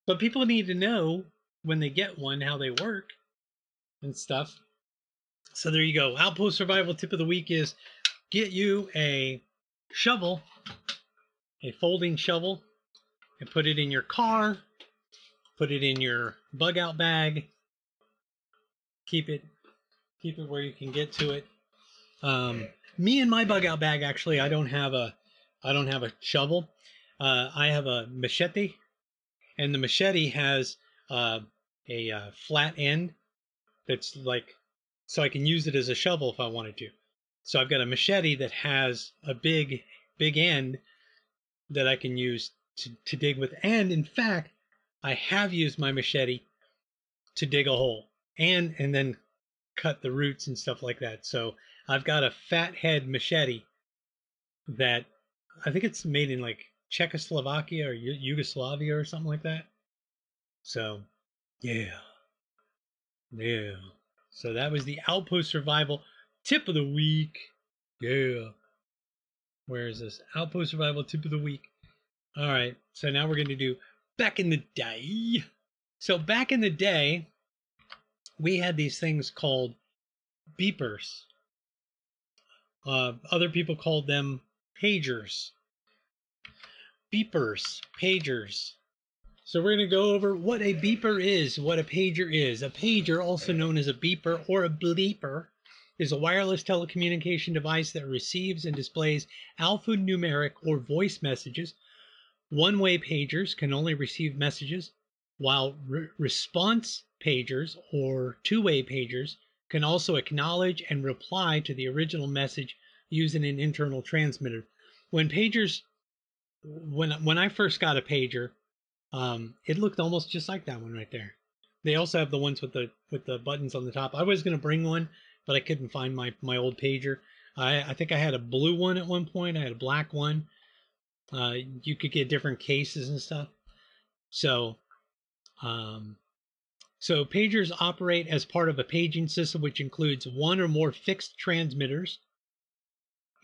But people need to know when they get one how they work and stuff. So there you go. Outpost survival tip of the week is get you a shovel, a folding shovel, and put it in your car, put it in your bug out bag. Keep it keep it where you can get to it. Um, me and my bug out bag actually I don't have a I don't have a shovel. Uh, I have a machete, and the machete has uh, a uh, flat end that's like so I can use it as a shovel if I wanted to. So I've got a machete that has a big big end that I can use to, to dig with. And in fact, I have used my machete to dig a hole and and then cut the roots and stuff like that. So I've got a fat head machete that I think it's made in like Czechoslovakia or Yugoslavia or something like that. So, yeah. Yeah. So that was the Outpost Survival tip of the week. Yeah. Where is this? Outpost Survival tip of the week. All right. So now we're going to do back in the day. So back in the day, we had these things called beepers. Uh, other people called them pagers. Beepers, pagers. So we're going to go over what a beeper is, what a pager is. A pager, also known as a beeper or a bleeper, is a wireless telecommunication device that receives and displays alphanumeric or voice messages. One-way pagers can only receive messages, while re- response pagers or two-way pagers can also acknowledge and reply to the original message using an internal transmitter. When pagers when when I first got a pager, um, it looked almost just like that one right there. They also have the ones with the with the buttons on the top. I was gonna bring one, but I couldn't find my my old pager. I I think I had a blue one at one point. I had a black one. Uh, you could get different cases and stuff. So, um, so pagers operate as part of a paging system which includes one or more fixed transmitters.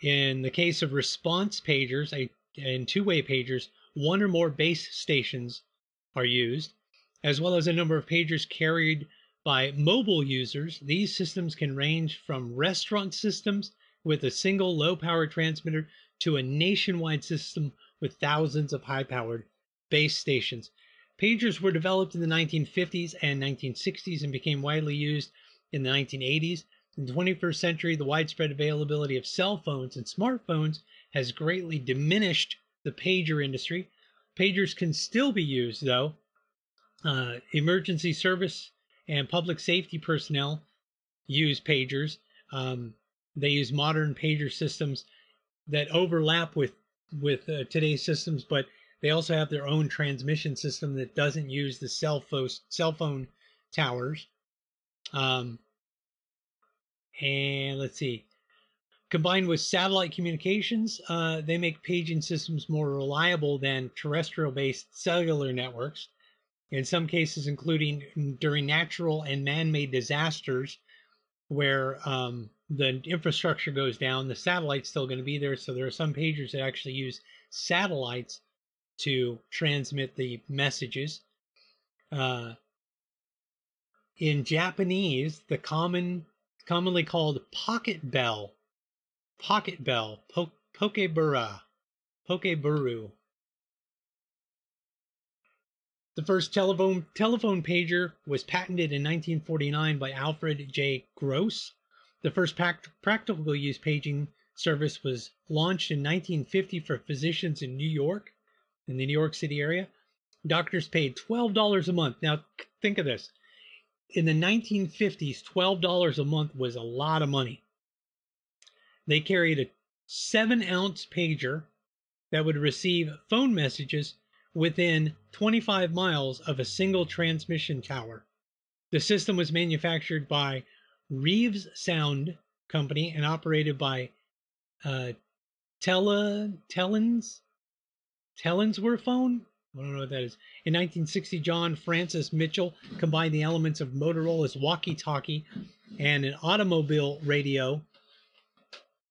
In the case of response pagers, and two-way pagers, one or more base stations are used, as well as a number of pagers carried by mobile users. These systems can range from restaurant systems with a single low-power transmitter to a nationwide system with thousands of high-powered base stations. Pagers were developed in the 1950s and 1960s and became widely used in the 1980s. In the 21st century, the widespread availability of cell phones and smartphones has greatly diminished the pager industry. Pagers can still be used, though. Uh, emergency service and public safety personnel use pagers. Um, they use modern pager systems that overlap with with uh, today's systems, but they also have their own transmission system that doesn't use the cell phone cell phone towers. Um, and let's see. Combined with satellite communications, uh, they make paging systems more reliable than terrestrial based cellular networks. In some cases, including during natural and man made disasters, where um, the infrastructure goes down, the satellite's still going to be there. So there are some pagers that actually use satellites to transmit the messages. Uh, in Japanese, the common commonly called pocket bell Pocket Bell, po- Pokebura, Pokeburu. The first telephone telephone pager was patented in 1949 by Alfred J. Gross. The first pact- practical use paging service was launched in 1950 for physicians in New York, in the New York City area. Doctors paid $12 a month. Now, think of this. In the 1950s, $12 a month was a lot of money. They carried a seven ounce pager that would receive phone messages within 25 miles of a single transmission tower. The system was manufactured by Reeves Sound Company and operated by uh, Tele Tellens Telenswerphone. I don't know what that is. In 1960, John Francis Mitchell combined the elements of Motorola's walkie-talkie and an automobile radio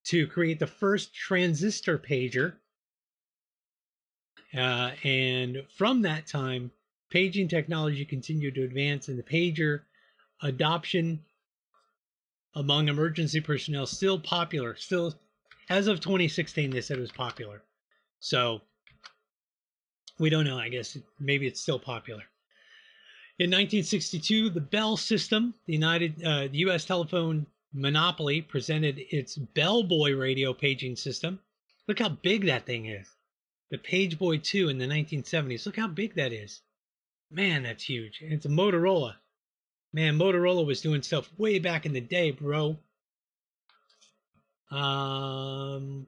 to create the first transistor pager. Uh, and from that time, paging technology continued to advance, and the pager adoption among emergency personnel still popular. Still, as of 2016, they said it was popular. So we don't know. I guess maybe it's still popular. In 1962, the Bell system, the United, uh, the U.S. telephone Monopoly presented its Bellboy radio paging system. Look how big that thing is. The Page Boy 2 in the 1970s. Look how big that is. Man, that's huge. And it's a Motorola. Man, Motorola was doing stuff way back in the day, bro. Um,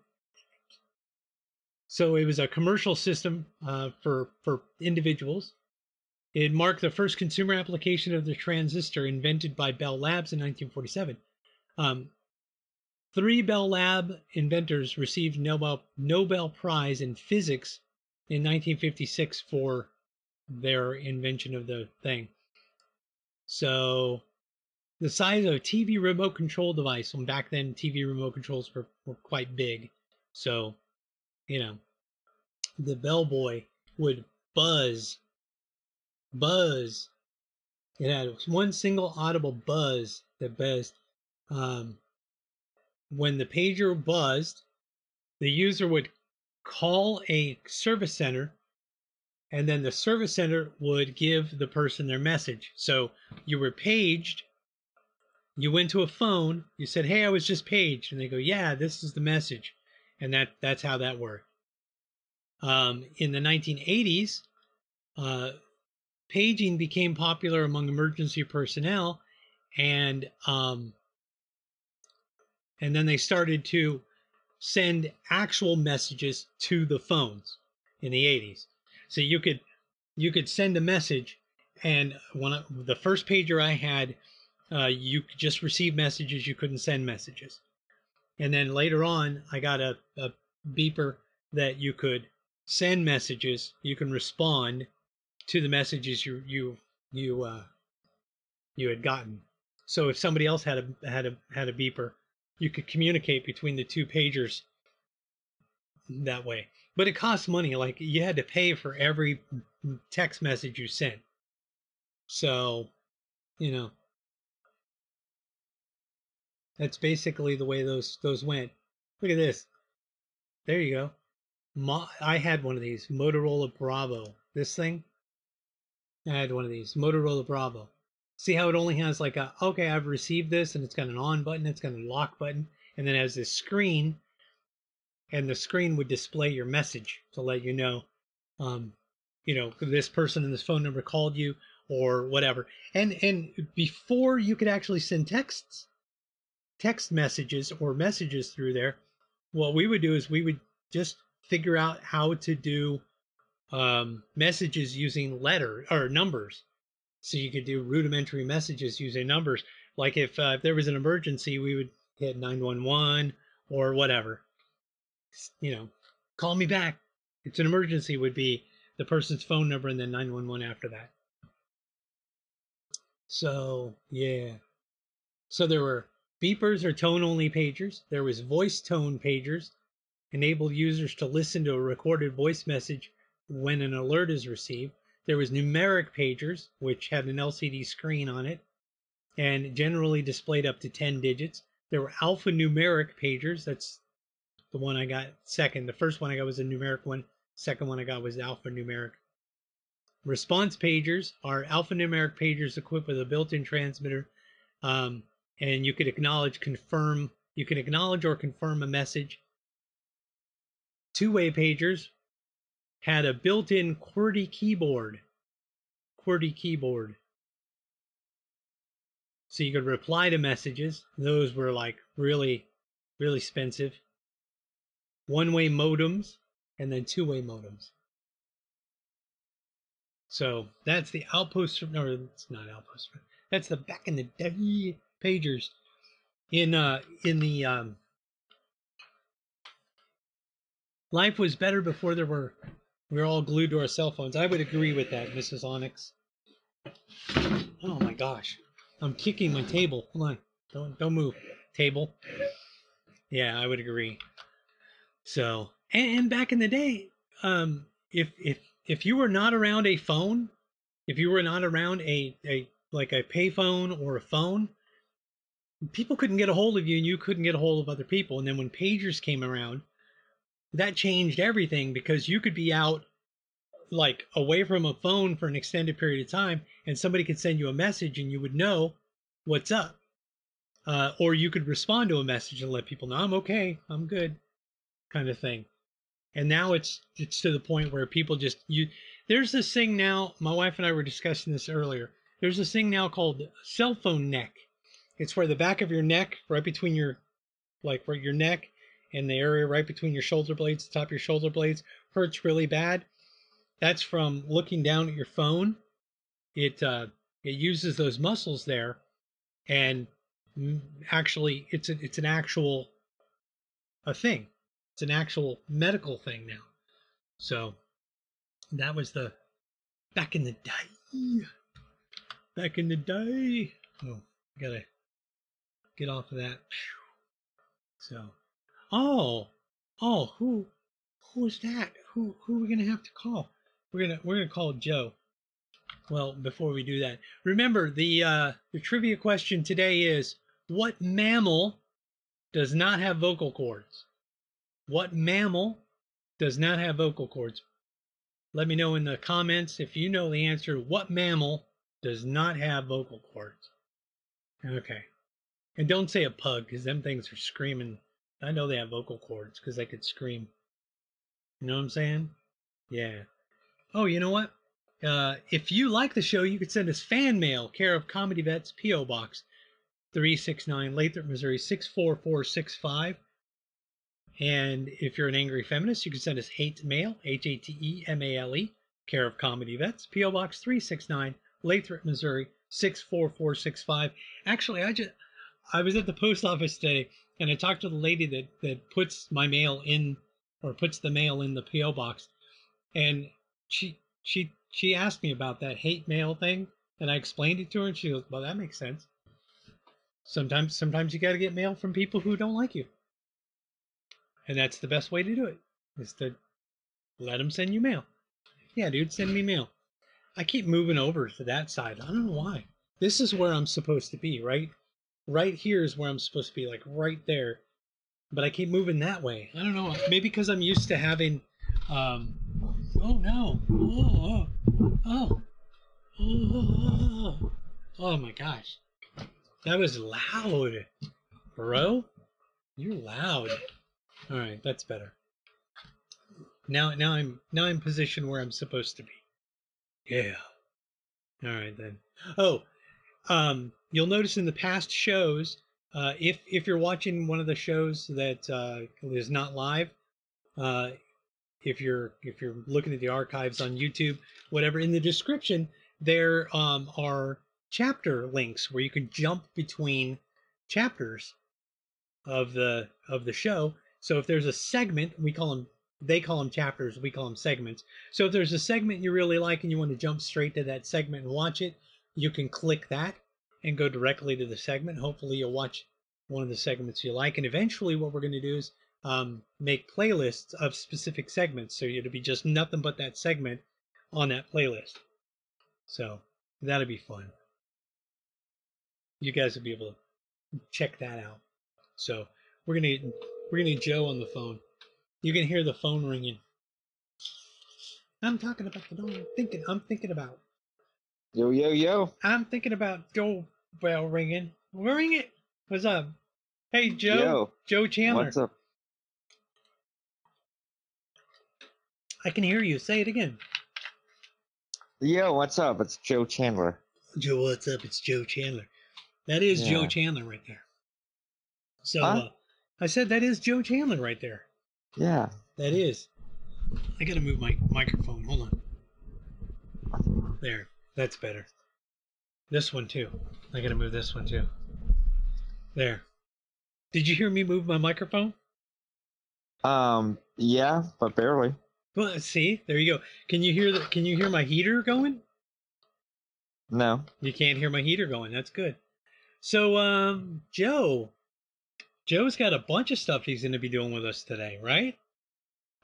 so it was a commercial system uh, for for individuals. It marked the first consumer application of the transistor invented by Bell Labs in 1947. Um, three Bell Lab inventors received Nobel Nobel Prize in physics in 1956 for their invention of the thing. So the size of a TV remote control device, when back then TV remote controls were, were quite big. So, you know. The bellboy would buzz, buzz. It had one single audible buzz that buzzed. Um, when the pager buzzed, the user would call a service center and then the service center would give the person their message. So you were paged, you went to a phone, you said, "Hey, I was just paged," and they go, "Yeah, this is the message," and that that's how that worked. Um, in the 1980s, uh, paging became popular among emergency personnel, and um, and then they started to send actual messages to the phones in the 80s. So you could you could send a message, and one of the first pager I had, uh, you could just receive messages. You couldn't send messages. And then later on, I got a, a beeper that you could send messages. You can respond to the messages you you you uh, you had gotten. So if somebody else had a had a had a beeper, you could communicate between the two pagers that way. But it costs money. Like you had to pay for every text message you sent. So, you know, that's basically the way those those went. Look at this. There you go. I had one of these Motorola Bravo. This thing. I had one of these Motorola Bravo. See how it only has like a okay, I've received this, and it's got an on button, it's got a lock button, and then it has this screen, and the screen would display your message to let you know, um, you know, this person and this phone number called you or whatever. And and before you could actually send texts, text messages or messages through there, what we would do is we would just figure out how to do um, messages using letter or numbers. So you could do rudimentary messages using numbers. Like if, uh, if there was an emergency, we would hit 911 or whatever. You know, call me back. It's an emergency would be the person's phone number and then 911 after that. So, yeah. So there were beepers or tone only pagers. There was voice tone pagers, enabled users to listen to a recorded voice message when an alert is received. There was numeric pagers, which had an LCD screen on it and generally displayed up to 10 digits. There were alphanumeric pagers. That's the one I got second. The first one I got was a numeric one. Second one I got was alphanumeric. Response pagers are alphanumeric pagers equipped with a built-in transmitter, um, and you could acknowledge, confirm. You can acknowledge or confirm a message. Two-way pagers had a built-in QWERTY keyboard. QWERTY keyboard. So you could reply to messages. Those were like really, really expensive. One-way modems and then two-way modems. So that's the outpost. No, it's not outpost. That's the back in the day pagers. In uh, in the um, life was better before there were we were all glued to our cell phones. I would agree with that, Mrs. Onyx. Oh my gosh. I'm kicking my table. Hold on. Don't don't move. Table. Yeah, I would agree. So and, and back in the day, um, if if if you were not around a phone, if you were not around a, a like a payphone or a phone, people couldn't get a hold of you and you couldn't get a hold of other people. And then when pagers came around, that changed everything because you could be out like away from a phone for an extended period of time and somebody could send you a message and you would know what's up uh, or you could respond to a message and let people know i'm okay i'm good kind of thing. And now it's it's to the point where people just you there's this thing now my wife and i were discussing this earlier there's this thing now called cell phone neck. It's where the back of your neck right between your like where your neck and the area right between your shoulder blades, the top of your shoulder blades, hurts really bad. That's from looking down at your phone. It uh, it uses those muscles there, and actually, it's a, it's an actual a thing. It's an actual medical thing now. So that was the back in the day. Back in the day. Oh, gotta get off of that. So. Oh, oh, who, who is that? who who are we gonna have to call? We're gonna we're gonna call Joe. Well, before we do that, remember the uh, the trivia question today is what mammal does not have vocal cords? What mammal does not have vocal cords? Let me know in the comments if you know the answer. What mammal does not have vocal cords? Okay. And don't say a pug because them things are screaming. I know they have vocal cords because they could scream. You know what I'm saying? Yeah. Oh, you know what? Uh, if you like the show, you could send us fan mail, care of Comedy Vets, P.O. Box 369, Lathrop, Missouri 64465. And if you're an angry feminist, you can send us hate mail, H A T E M A L E, care of Comedy Vets, P.O. Box 369, Lathrop, Missouri 64465. Actually, I just I was at the post office today and I talked to the lady that that puts my mail in or puts the mail in the PO box and she she she asked me about that hate mail thing and I explained it to her and she goes, "Well, that makes sense." Sometimes sometimes you got to get mail from people who don't like you. And that's the best way to do it. Is to let them send you mail. Yeah, dude, send me mail. I keep moving over to that side. I don't know why. This is where I'm supposed to be, right? Right here is where I'm supposed to be, like right there. But I keep moving that way. I don't know. Maybe because I'm used to having. Um, oh no! Oh, oh, oh, oh, oh my gosh! That was loud, bro. You're loud. All right, that's better. Now, now I'm now I'm positioned where I'm supposed to be. Yeah. All right then. Oh, um, you'll notice in the past shows, uh, if if you're watching one of the shows that uh, is not live, uh, if you're if you're looking at the archives on YouTube, whatever, in the description there um, are chapter links where you can jump between chapters of the of the show. So if there's a segment, we call them they call them chapters, we call them segments. So if there's a segment you really like and you want to jump straight to that segment and watch it, you can click that and go directly to the segment. Hopefully you'll watch one of the segments you like. And eventually what we're going to do is um, make playlists of specific segments. So it'll be just nothing but that segment on that playlist. So that'll be fun. You guys will be able to check that out. So we're gonna we're gonna Joe on the phone. You can hear the phone ringing. I'm talking about the dog. I'm thinking. I'm thinking about. Yo, yo, yo. I'm thinking about doorbell ringing. Ring it. What's up? Hey, Joe. Yo. Joe Chandler. What's up? I can hear you. Say it again. Yo, what's up? It's Joe Chandler. Joe, what's up? It's Joe Chandler. That is Joe Chandler right there. So Huh? uh, I said that is Joe Chandler right there. Yeah. That is. I gotta move my microphone. Hold on. There. That's better. This one too. I gotta move this one too. There. Did you hear me move my microphone? Um, yeah, but barely. Well, see, there you go. Can you hear the? Can you hear my heater going? No. You can't hear my heater going. That's good. So, um, Joe, Joe's got a bunch of stuff he's going to be doing with us today, right?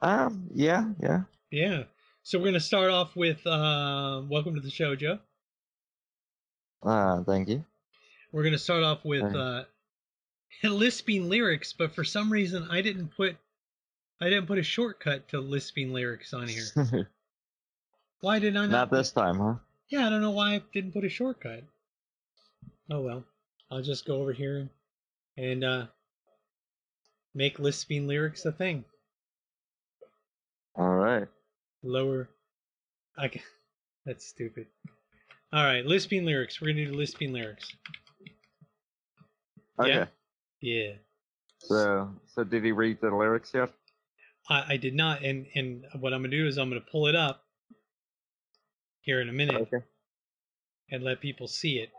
Um, yeah, yeah. Yeah. So we're going to start off with uh, welcome to the show, Joe. Uh, thank you. We're going to start off with uh, lisping lyrics, but for some reason I didn't put I didn't put a shortcut to lisping lyrics on here. (laughs) Why did I not? Not this time, huh? Yeah, I don't know why I didn't put a shortcut. Oh well, I'll just go over here and, and uh, make lisping lyrics a thing. All right. Lower. I ca That's stupid. All right, lisping lyrics. We're gonna do lisping lyrics. Okay. Yeah. Yeah, So, so did he read the lyrics yet? I, I did not, and and what I'm gonna do is I'm gonna pull it up here in a minute Okay. and let people see it.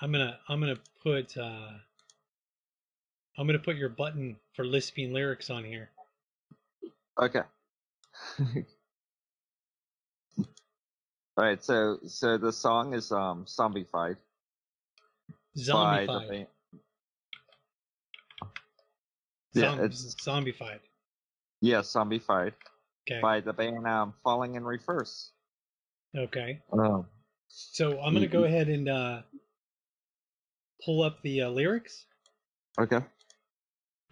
I'm gonna I'm gonna put uh I'm gonna put your button for lisping lyrics on here. Okay. (laughs) All right. So, so the song is um "Zombified" by the Zombified. Yeah, it's zombified. Yeah, Zombified Okay. by the band um, Falling in Reverse. Okay. Um, So I'm gonna go Mhm. ahead and uh, pull up the uh, lyrics. okay.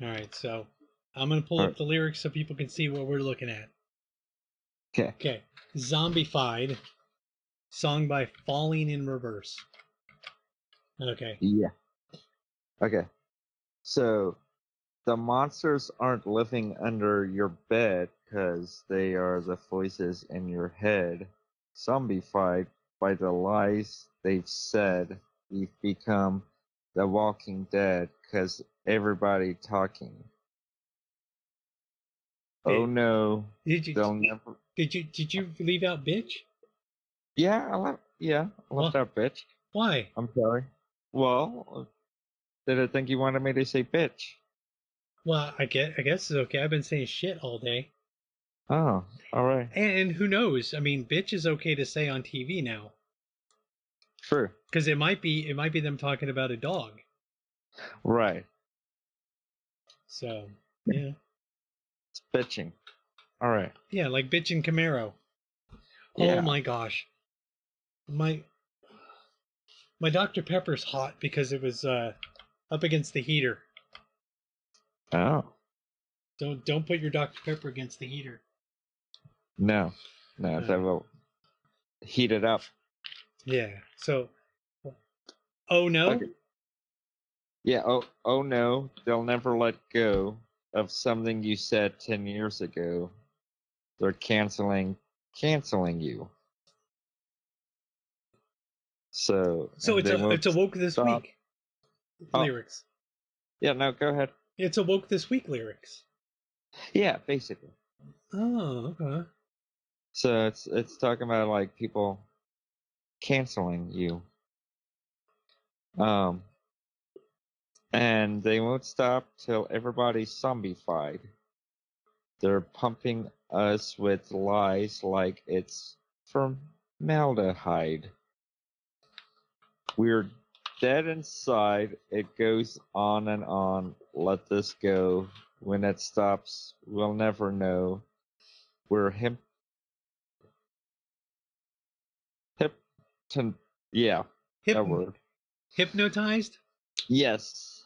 All right. So I'm gonna pull up the lyrics so people can see what we're looking at. Okay. Okay. Zombified, song by Falling in Reverse. Okay. Yeah. Okay. So the monsters aren't living under your bed because they are the voices in your head. Zombified by the lies they've said. We've become the walking dead because everybody talking. Oh no, Did you they'll never. did you did you leave out bitch? Yeah, I left. Yeah, I left Well- out bitch. Why? I'm sorry. Well, did I think you wanted me to say bitch? Well, I guess I guess it's okay. I've been saying shit all day. Oh, all right. And, and who knows? I mean, bitch is okay to say on TV now True. because it might be it might be them talking about a dog. Right. So (laughs) yeah, bitching. All right. yeah, like bitching and Camaro. Oh my gosh, my my Dr Pepper's hot because it was uh, up against the heater. Oh. Don't don't put your Dr Pepper against the heater. No. No, No. that will heat it up. Yeah. So. Oh no. Okay. Yeah, oh oh no, they'll never let go of something you said ten years ago. They're canceling canceling you. So So it's a it's a woke this stop. week Oh. lyrics. Yeah, no, go ahead. It's a woke this week lyrics. Yeah, basically. Oh, okay. So it's it's talking about like people canceling you. Um and they won't stop till everybody's zombified. They're pumping us with lies like it's formaldehyde. We're dead inside. It goes on and on. Let this go. When it stops, we'll never know. We're him hip yeah, Hyp- that word. hypnotized. Yes.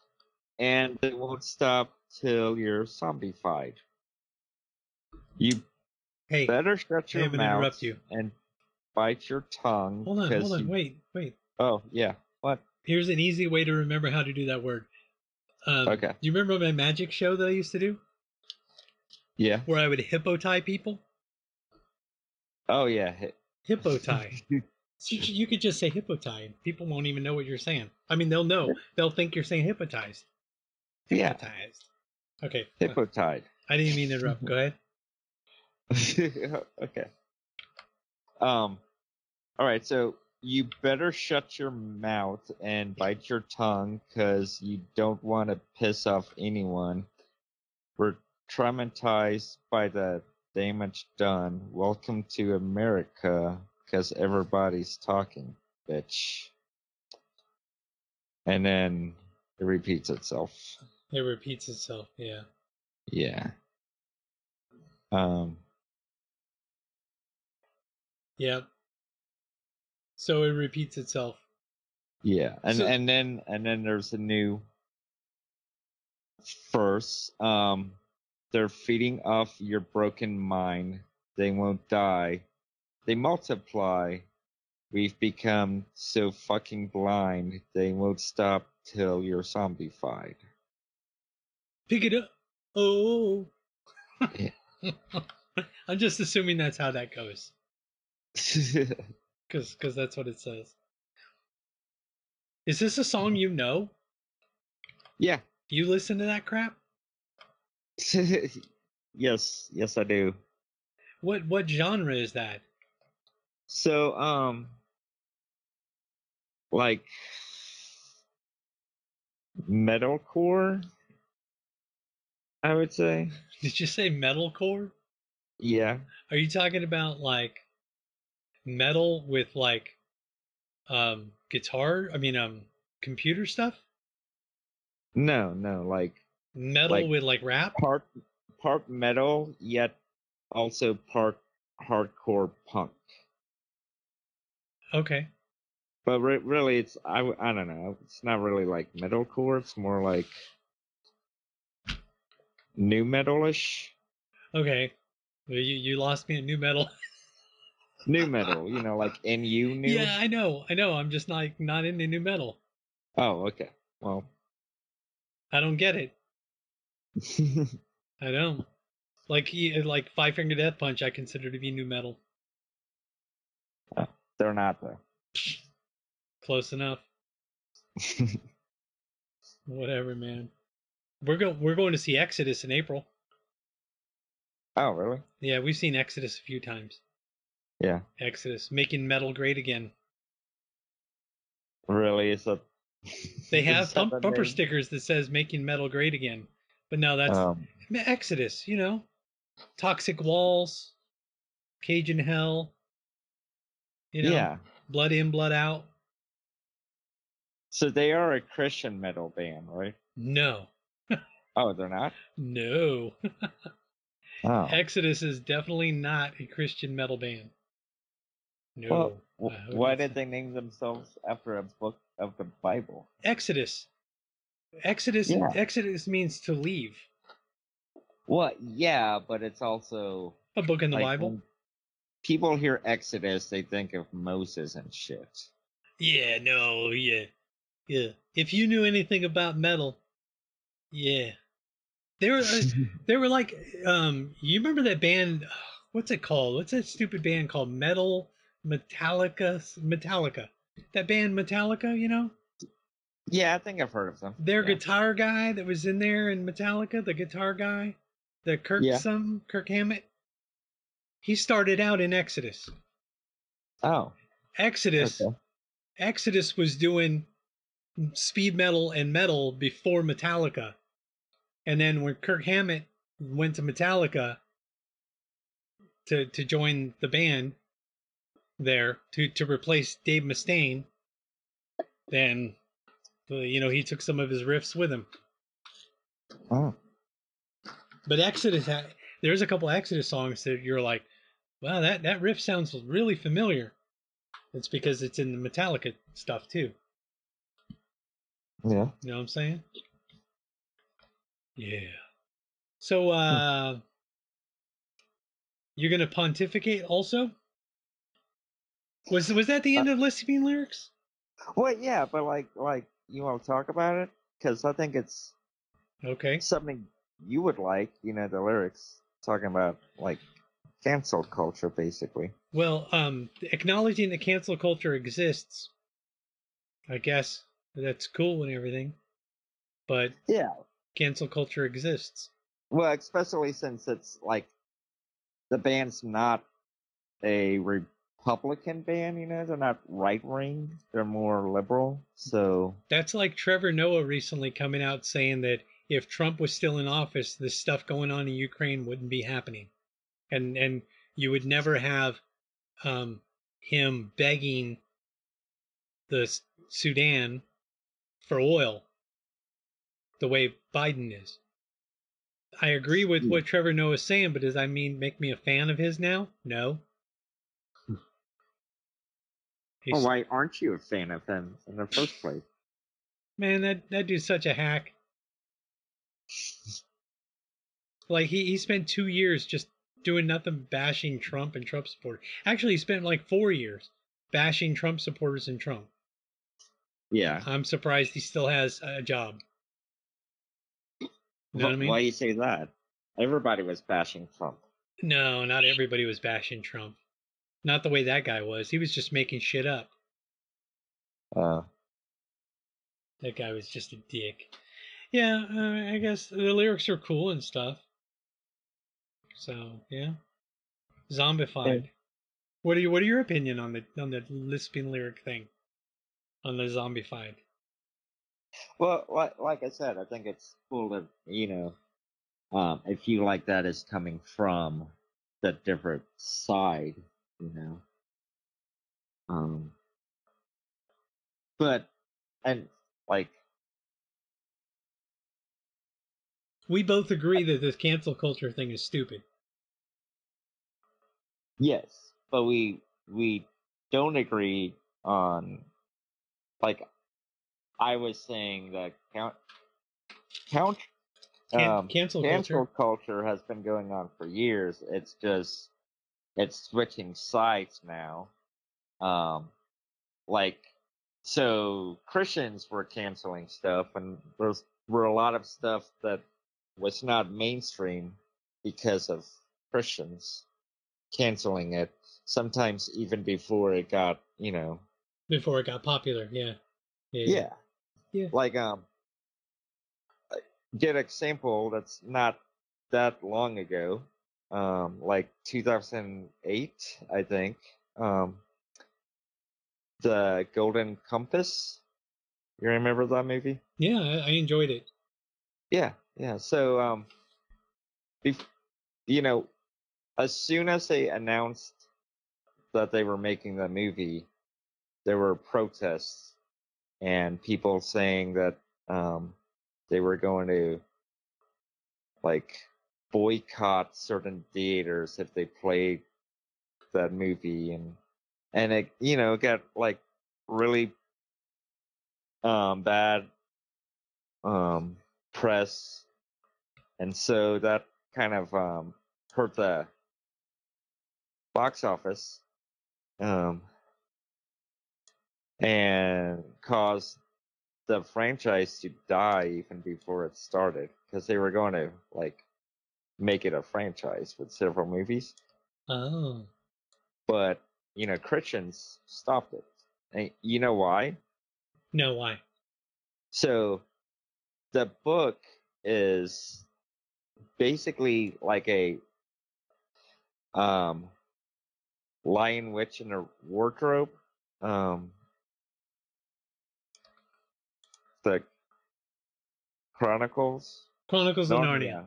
And they won't stop till you're zombified. You Hey, better shut your mouth interrupt you. and bite your tongue. hold on, hold on, you- wait, wait. Oh, yeah. What? Here's an easy way to remember how to do that word. Um, Okay. Do you remember my magic show that I used to do, Yeah. where I would hippo tie people? Oh, yeah. Hippo tie. (laughs) You, you could just say hippo tie, and people won't even know what you're saying. I mean, they'll know. They'll think you're saying hypnotized. Yeah. Hypnotized. Okay. Hippotide. I didn't mean to interrupt. Go ahead. (laughs) okay. Um. All right. So you better shut your mouth and bite your tongue, cause you don't want to piss off anyone. We're traumatized by the damage done. Welcome to America, cause everybody's talking, bitch. And then it repeats itself. It repeats itself. Yeah. Yeah. Um. Yep. So it repeats itself. Yeah, and So- and then and then there's a new verse. Um, they're feeding off your broken mind. They won't die. They multiply. We've become so fucking blind. They won't stop till you're zombified. Pick it up. Oh. Yeah. (laughs) I'm just assuming that's how that goes, (laughs) because because that's what it says. Is this a song you know? yeah. You listen to that crap? (laughs) yes, yes, I do. What what genre is that? So, um, like metalcore, I would say. (laughs) Did you say metalcore? Yeah. Are you talking about like metal with like um guitar? I mean um computer stuff? No, no, like Metal Like- with like rap? part part metal yet also part hardcore punk. Okay. But re- really, it's I I don't know. It's not really like metalcore. It's more like new metalish. Okay. You you lost me at new metal. (laughs) New metal, you know, like NU new. yeah, I know. I know. I'm just not not into new metal. Oh, okay. Well, I don't get it. (laughs) I don't. Like like Five Finger Death Punch, I consider to be new metal. Uh, they're not though. Close enough. (laughs) Whatever, man. We're going we're going to see Exodus in April. oh, really? Yeah, we've seen Exodus a few times. Yeah. Exodus making metal great again. Really? Is that? (laughs) They (laughs) have that bumper name? stickers that says making metal great again. But no, that's Um, Exodus, you know. Toxic Waltz, cage in hell. You know, yeah. blood in, blood out. So they are a Christian metal band, right? No. Oh, they're not. No. Oh. (laughs) Exodus is definitely not a Christian metal band. No. Well, I w- wouldn't why did they name themselves after a book of the Bible? Exodus. Exodus Yeah. Exodus means to leave. Well, yeah, but it's also A book in the like, Bible. people hear Exodus, they think of Moses and shit. Yeah, no, yeah. Yeah. If you knew anything about metal, yeah. They were uh, (laughs) they were like um you remember that band (sighs) what's it called? What's that stupid band called? Metal Metallica Metallica. That band Metallica, you know? yeah, I think I've heard of them. Their yeah. guitar guy that was in there in Metallica, the guitar guy, the Kirk Yeah. some Kirk Hammett. He started out in Exodus. Oh, Exodus okay. Exodus was doing speed metal and metal before Metallica. And then when Kirk Hammett went to Metallica to to join the band there to to replace Dave Mustaine, then uh, you know he took some of his riffs with him. Oh, But Exodus, there's a couple Exodus songs that you're like, wow, that that riff sounds really familiar. It's because it's in the Metallica stuff too. yeah. You know what I'm saying? Yeah. So uh you're gonna pontificate also? Was was that the end of listening lyrics? Well, yeah, but like, like you want to talk about it because I think it's Okay. something you would like. You know, the lyrics talking about like cancel culture, basically. Well, um acknowledging that cancel culture exists, I guess that's cool and everything. But Yeah. Cancel culture exists. Well, especially since it's like the band's not a Republican band, you know, they're not right wing, they're more liberal. So, That's like Trevor Noah recently coming out saying that if Trump was still in office, the stuff going on in Ukraine wouldn't be happening, and and you would never have um, him begging the Sudan for oil the way Biden is. I agree with Hmm. what Trevor Noah is saying, but does that mean make me a fan of his now? No. He's- well, why aren't you a fan of him in the first place? Man, that that dude's such a hack. Like he he spent two years just doing nothing, bashing Trump and Trump supporters. Actually, he spent like four years bashing Trump supporters and Trump. Yeah. I'm surprised he still has a job. You know what I mean? Why you say that? Everybody was bashing Trump. No, not everybody was bashing Trump. Not the way that guy was. He was just making shit up. Uh, That guy was just a dick. Yeah, uh, I guess the lyrics are cool and stuff. So yeah, zombified. What are you? What are your opinion on the on the lisping lyric thing? On the zombified. Well, like, like I said, I think it's cool that you know, um, if you like that is coming from the different side, you know. Um, but and like we both agree that this cancel culture thing is stupid. Yes, but we we don't agree on like I was saying that count count Can- um, cancel cancel culture. culture has been going on for years. It's just it's switching sides now. Um, like so Christians were canceling stuff, and there were a lot of stuff that was not mainstream because of Christians canceling it. Sometimes even before it got, you know, Before it got popular, yeah. yeah. Yeah. Like um get example that's not that long ago. Um like 2008, I think. Um The Golden Compass. You remember that movie? Yeah, I, I enjoyed it. Yeah, yeah. So um bef- you know, as soon as they announced that they were making the movie, there were protests and people saying that um, they were going to like boycott certain theaters if they played that movie and and it you know got like really um bad um press and so that kind of um hurt the box office um and caused the franchise to die even before it started because they were going to like make it a franchise with several movies Oh. but you know christians stopped it and you know why No, why? so the book is basically like a um lion witch in a wardrobe um the chronicles Chronicles of Narnia.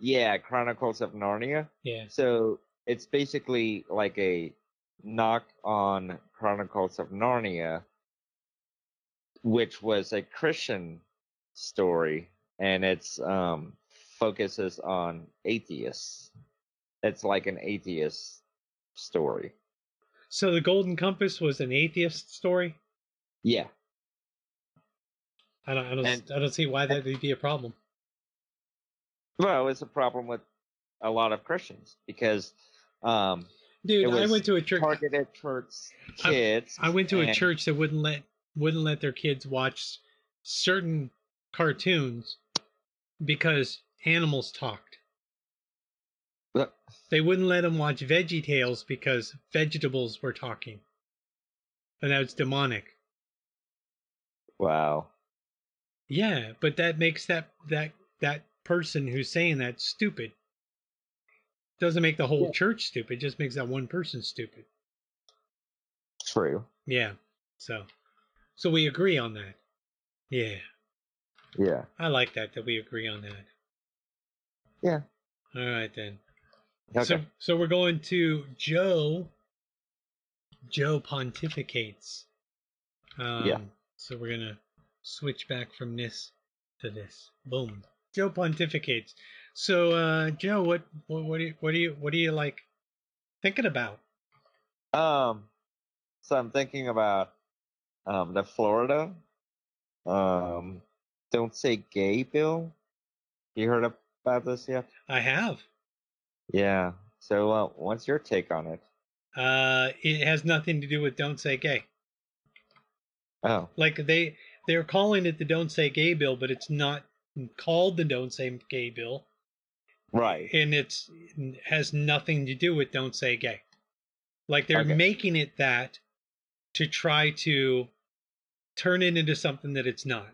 yeah chronicles of narnia Yeah. so it's basically like a knock on Chronicles of Narnia, which was a Christian story, and it's um focuses on atheists. It's like an atheist story. So the Golden Compass was an atheist story. Yeah. I don't. I don't. And- I don't see why that would be a problem. Well, it's a problem with a lot of Christians because um Dude, I went to a church. targeted towards I- kids. I went to a church that wouldn't let wouldn't let their kids watch certain cartoons because animals talked. Look, They wouldn't let them watch Veggie Tales because vegetables were talking, and that was demonic. Wow. Yeah, but that makes that that that person who's saying that stupid. Doesn't make the whole Yeah. church stupid. Just makes that one person stupid. True. Yeah. So, so we agree on that. Yeah, Yeah. I like that that we agree on that. Yeah. All right then. Okay. So, so we're going to Joe. Joe pontificates. Um, Yeah. So we're gonna switch back from this to this. Boom. Joe pontificates. So, uh, Joe, what, what, what do you, what do you, what do you like thinking about? Um, so I'm thinking about um the Florida um don't say gay bill. You heard about this yet? I have. Yeah. So uh, what's your take on it? Uh, it has nothing to do with "Don't Say Gay." Oh, Like they, they're calling it the "Don't Say Gay" bill, but it's not called the "Don't Say Gay" bill. right. and it's has nothing to do with don't say gay like they're Okay. making it that to try to turn it into something that it's not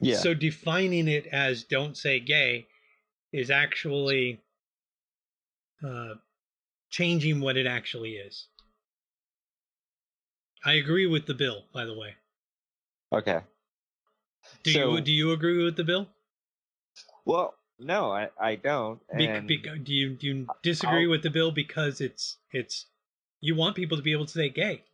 Yeah. so defining it as don't say gay is actually uh, changing what it actually is i agree with the bill by the way okay. do So- you do you agree with the bill Well, no, I I don't. Be- bec- do you do you disagree I'll- with the bill because it's it's you want people to be able to say gay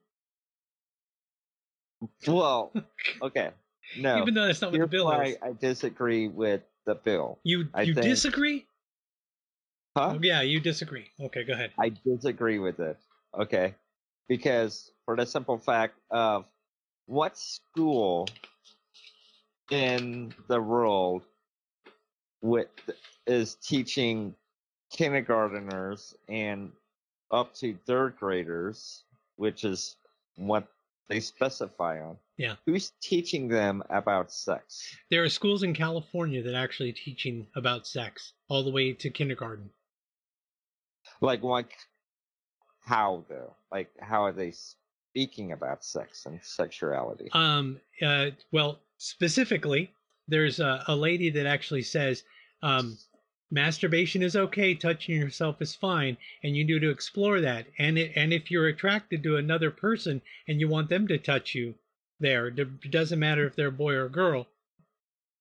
well, (laughs) okay. No. even though that's not what the bill is I disagree with the bill. You I you think- disagree? Huh? Oh, yeah, you disagree. Okay, go ahead. I disagree with it. Okay. Because for the simple fact of what school in the world with is teaching kindergarteners and up to third graders, which is what they specify on. Yeah. Who's teaching them about sex? There are schools in California that are actually teaching about sex all the way to kindergarten. Like like how though? Like how are they speaking about sex and sexuality? Um, uh, well, specifically, there's a, a lady that actually says um, masturbation is okay, touching yourself is fine, and you need to explore that. And it, and if you're attracted to another person and you want them to touch you, there, it doesn't matter if they're a boy or a girl.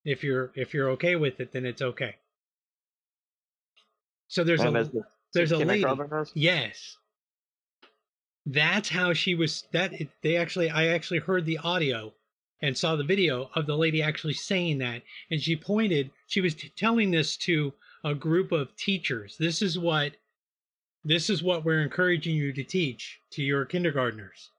If you're if you're okay with it, then it's okay. So there's And a there's a lady. Yes. That's how she was that they actually I actually heard the audio and saw the video of the lady actually saying that and she pointed she was t- telling this to a group of teachers. This is what this is what we're encouraging you to teach to your kindergartners.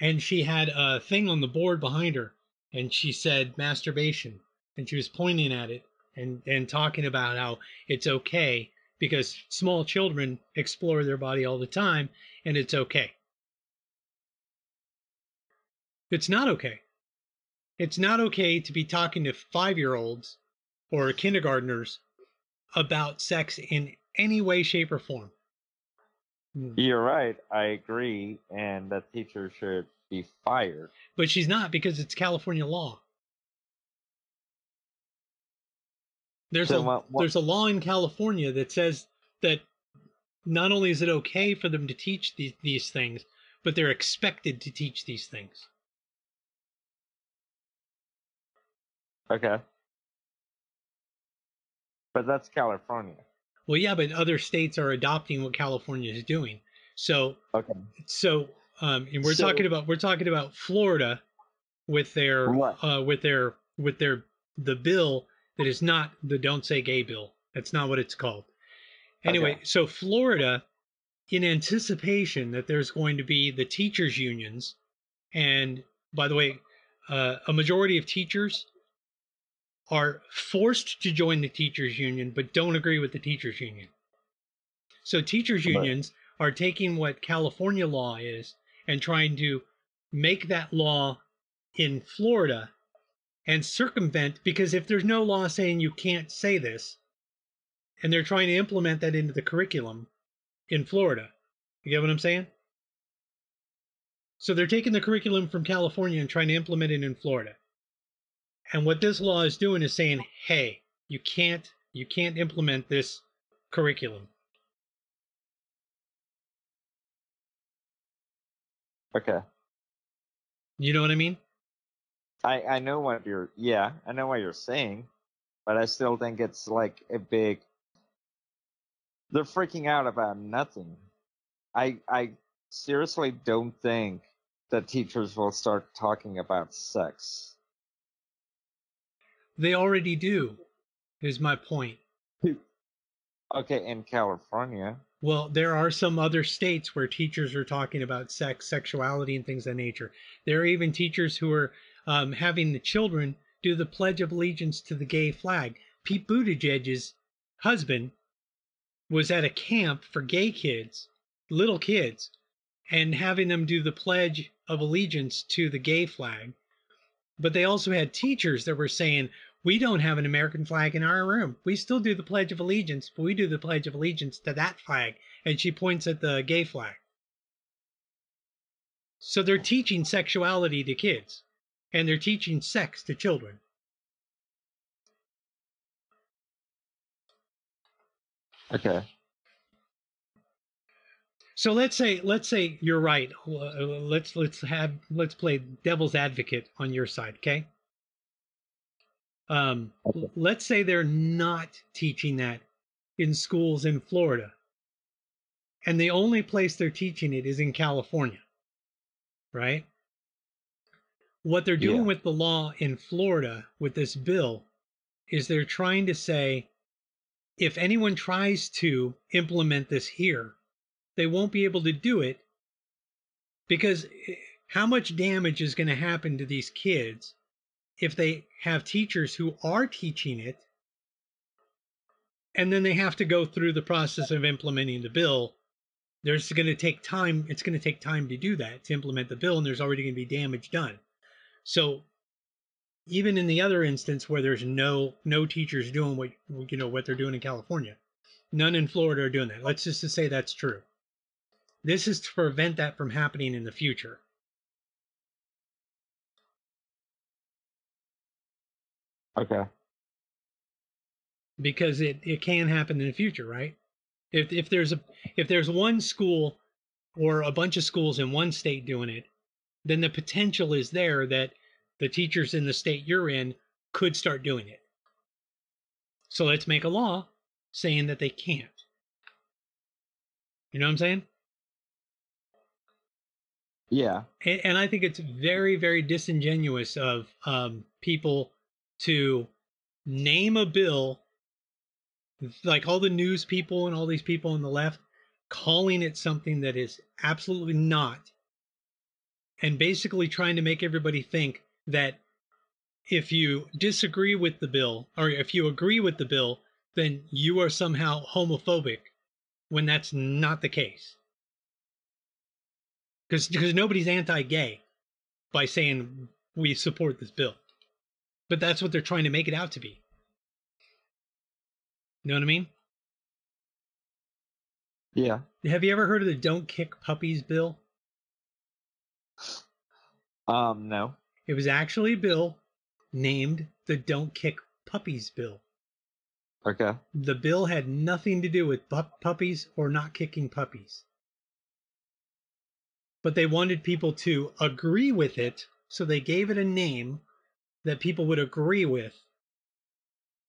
And she had a thing on the board behind her and she said masturbation and she was pointing at it and and talking about how it's okay because small children explore their body all the time and it's okay. It's not okay. It's not okay to be talking to five year olds or kindergartners about sex in any way, shape, or form. Hmm. You're right. I agree, and the teacher should be fired. But she's not because it's California law. There's So a what- what- there's a law in California that says that not only is it okay for them to teach these, these things, but they're expected to teach these things. Okay. But that's California. Well, yeah, but other states are adopting what California is doing. So, Okay. so, um, and we're So- talking about we're talking about Florida with their What? uh, with their with their the bill that is not the don't say gay bill. That's not what it's called. Anyway, Okay. so Florida, in anticipation that there's going to be the teachers unions, and by the way, uh, a majority of teachers are forced to join the teachers union but don't agree with the teachers union. So teachers unions are taking what California law is and trying to make that law in Florida and circumvent because if there's no law saying you can't say this and they're trying to implement that into the curriculum in Florida. You get what I'm saying? So they're taking the curriculum from California and trying to implement it in Florida. And what this law is doing is saying, "Hey, you can't you can't implement this curriculum." Okay. You know what I mean? I I know what you're. Yeah, I know what you're saying, but I still think it's like a big. They're freaking out about nothing. I I seriously don't think that teachers will start talking about sex. They already do. Is my point. (laughs) Okay, in California. Well, there are some other states where teachers are talking about sex, sexuality, and things of that nature. There are even teachers who are um, having the children do the Pledge of Allegiance to the gay flag. Pete Buttigieg's husband was at a camp for gay kids, little kids, and having them do the Pledge of Allegiance to the gay flag. But they also had teachers that were saying, we don't have an American flag in our room. We still do the Pledge of Allegiance, but we do the Pledge of Allegiance to that flag. And she points at the gay flag. So they're teaching sexuality to kids, and they're teaching sex to children. Okay. So let's say let's say you're right. Let's let's have let's play devil's advocate on your side, okay? Um, Okay. let's say they're not teaching that in schools in Florida, and the only place they're teaching it is in California, right? What they're doing Yeah. with the law in Florida with this bill is they're trying to say if anyone tries to implement this here, they won't be able to do it because eh, how much damage is going to happen to these kids if they have teachers who are teaching it and then they have to go through the process of implementing the bill there's going to take time it's going to take time to do that to implement the bill and there's already going to be damage done so even in the other instance where there's no no teachers doing what you know what they're doing in california none in florida are doing that let's just to say that's true this is to prevent that from happening in the future Okay. because it, it can happen in the future, right? If if there's a if there's one school or a bunch of schools in one state doing it, then the potential is there that the teachers in the state you're in could start doing it. So let's make a law saying that they can't. You know what I'm saying? Yeah. and, and I think it's very, very disingenuous of um, people to name a bill, like all the news people and all these people on the left, calling it something that is absolutely not, and basically trying to make everybody think that if you disagree with the bill or if you agree with the bill, then you are somehow homophobic when that's not the case. Because nobody's anti-gay by saying we support this bill. But that's what they're trying to make it out to be. You know what i mean? Yeah. have you ever heard of the don't kick puppies bill Um. No. it was actually a bill named the don't kick puppies bill Okay. the bill had nothing to do with pu- puppies or not kicking puppies but they wanted people to agree with it so they gave it a name that people would agree with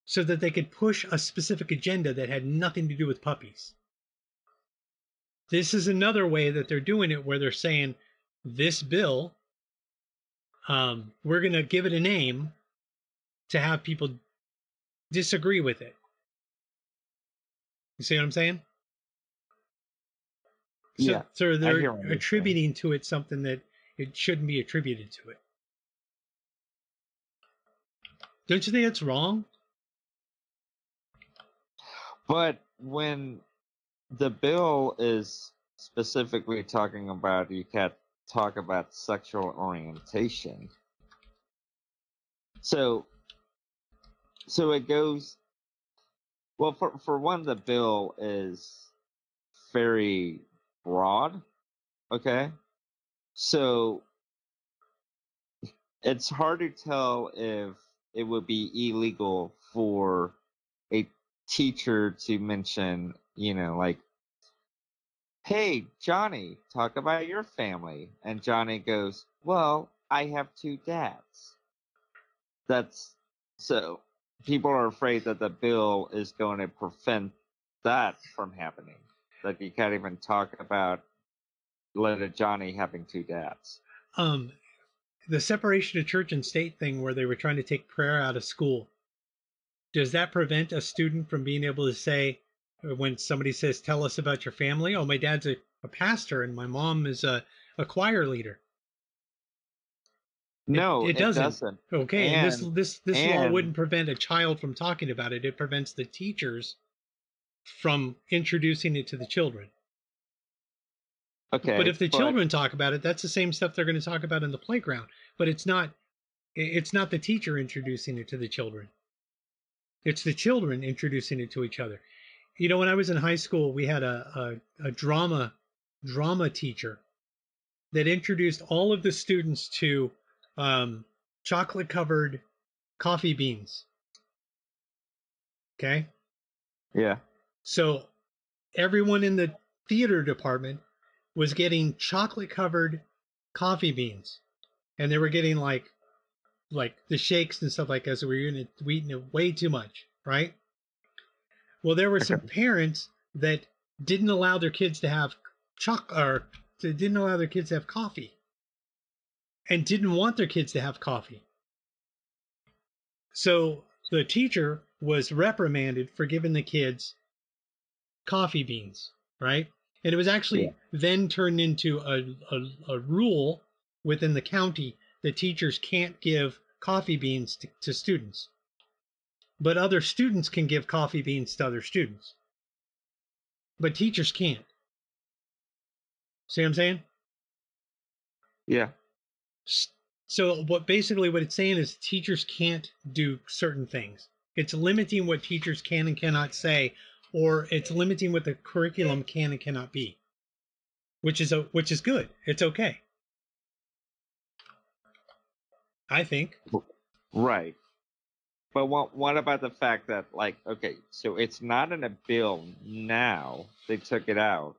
so that they could push a specific agenda that had nothing to do with puppies this is another way that they're doing it where they're saying this bill um, we're going to give it a name to have people disagree with it you see what I'm saying? So, Yeah, So they're attributing to it something that it shouldn't be attributed to it. Don't you think that's wrong? But when the bill is specifically talking about you can't talk about sexual orientation. So so it goes well for for one the bill is very broad. Okay? So it's hard to tell if it would be illegal for a teacher to mention, you know, like, hey, Johnny, talk about your family. And Johnny goes, well, I have two dads. That's so people are afraid that the bill is going to prevent that from happening. That you can't even talk about little Johnny having two dads. Um, the separation of church and state thing where they were trying to take prayer out of school. Does that prevent a student from being able to say, when somebody says, Tell us about your family? Oh, my dad's a, a pastor and my mom is a, a choir leader. No, it it, doesn't. doesn't. Okay, and this And- this this law and- wouldn't prevent a child from talking about it. It prevents the teachers from introducing it to the children. Okay. but if the children talk about it, that's the same stuff they're going to talk about in the playground. But it's not it's not the teacher introducing it to the children. It's the children introducing it to each other. You know, when I was in high school, we had a, a, a drama drama teacher that introduced all of the students to um, chocolate covered coffee beans. Okay. Yeah. So everyone in the theater department was getting chocolate covered coffee beans. And they were getting like like the shakes and stuff like that. So we were eating it, eating it way too much, right? Well, there were some parents that didn't allow their kids to have choc or they didn't allow their kids to have coffee. And didn't want their kids to have coffee. So the teacher was reprimanded for giving the kids coffee beans, right? And it was actually Yeah. then turned into a, a, a rule within the county that teachers can't give coffee beans to, to students. But other students can give coffee beans to other students. But teachers can't. See what I'm saying? Yeah. So what basically what it's saying is teachers can't do certain things. It's limiting what teachers can and cannot say, or it's limiting what the curriculum can and cannot be. Which is a which is good. It's okay. I think. Right. But what what about the fact that like okay, so it's not in a bill now. They took it out.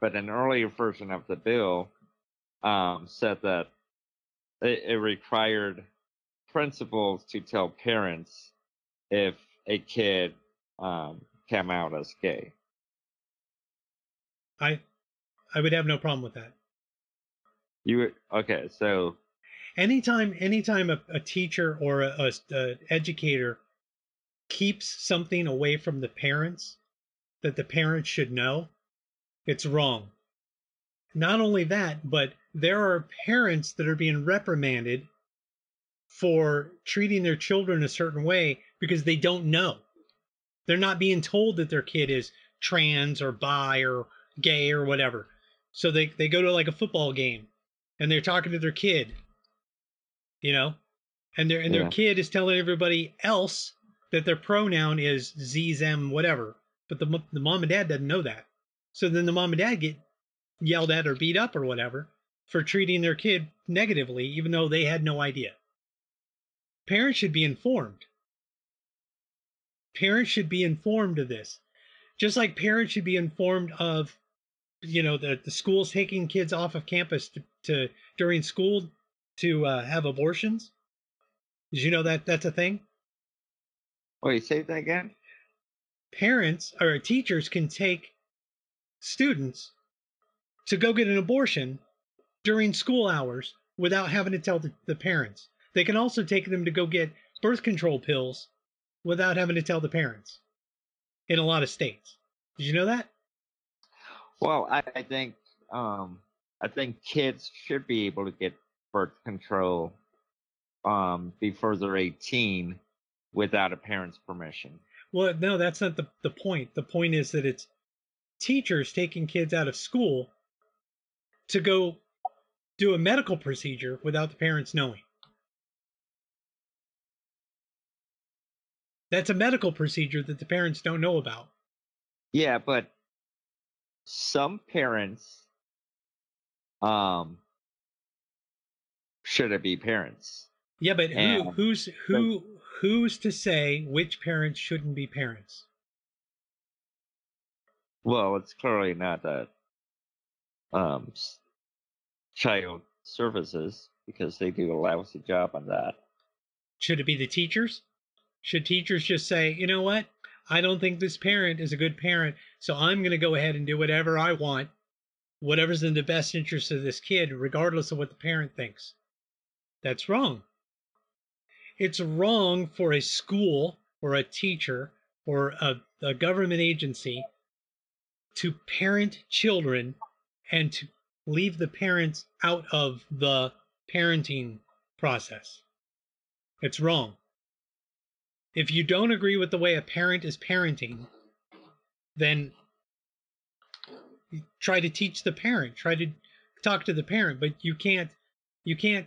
But an earlier version of the bill um, said that it, it required principals to tell parents if a kid um, came out as gay. I I would have no problem with that. You would- okay? So anytime anytime a, a teacher or a, a, a educator keeps something away from the parents that the parents should know it's wrong. Not only that but there are parents that are being reprimanded for treating their children a certain way because they don't know. They're not being told that their kid is trans or bi or gay or whatever. So they, they go to like a football game and they're talking to their kid you know? And their and their Yeah. kid is telling everybody else that their pronoun is z them whatever but the, the mom and dad doesn't know that. So then the mom and dad get yelled at or beat up or whatever for treating their kid negatively even though they had no idea. Parents should be informed. Parents should be informed of this. Just like parents should be informed of you know the, the schools taking kids off of campus to, to during school to uh, have abortions did you know that that's a thing wait, say that again. parents or teachers can take students to go get an abortion during school hours without having to tell the, the parents. They can also take them to go get birth control pills without having to tell the parents in a lot of states. Did you know that? Well, I, I think um, I think kids should be able to get birth control um, before they're 18 without a parent's permission. Well, no, that's not the, the point. The point is that it's teachers taking kids out of school to go do a medical procedure without the parents knowing. That's a medical procedure that the parents don't know about. Yeah, but some parents um should it be parents? Yeah, but who, who's who who's to say which parents shouldn't be parents? Well, it's clearly not that um child services because they do a lousy job on that. Should it be the teachers? Should teachers just say, you know what? I don't think this parent is a good parent, so I'm going to go ahead and do whatever I want, whatever's in the best interest of this kid, regardless of what the parent thinks. That's wrong. It's wrong for a school or a teacher or a, a government agency to parent children and to leave the parents out of the parenting process. It's wrong. If you don't agree with the way a parent is parenting, then try to teach the parent, try to talk to the parent, but you can't you can't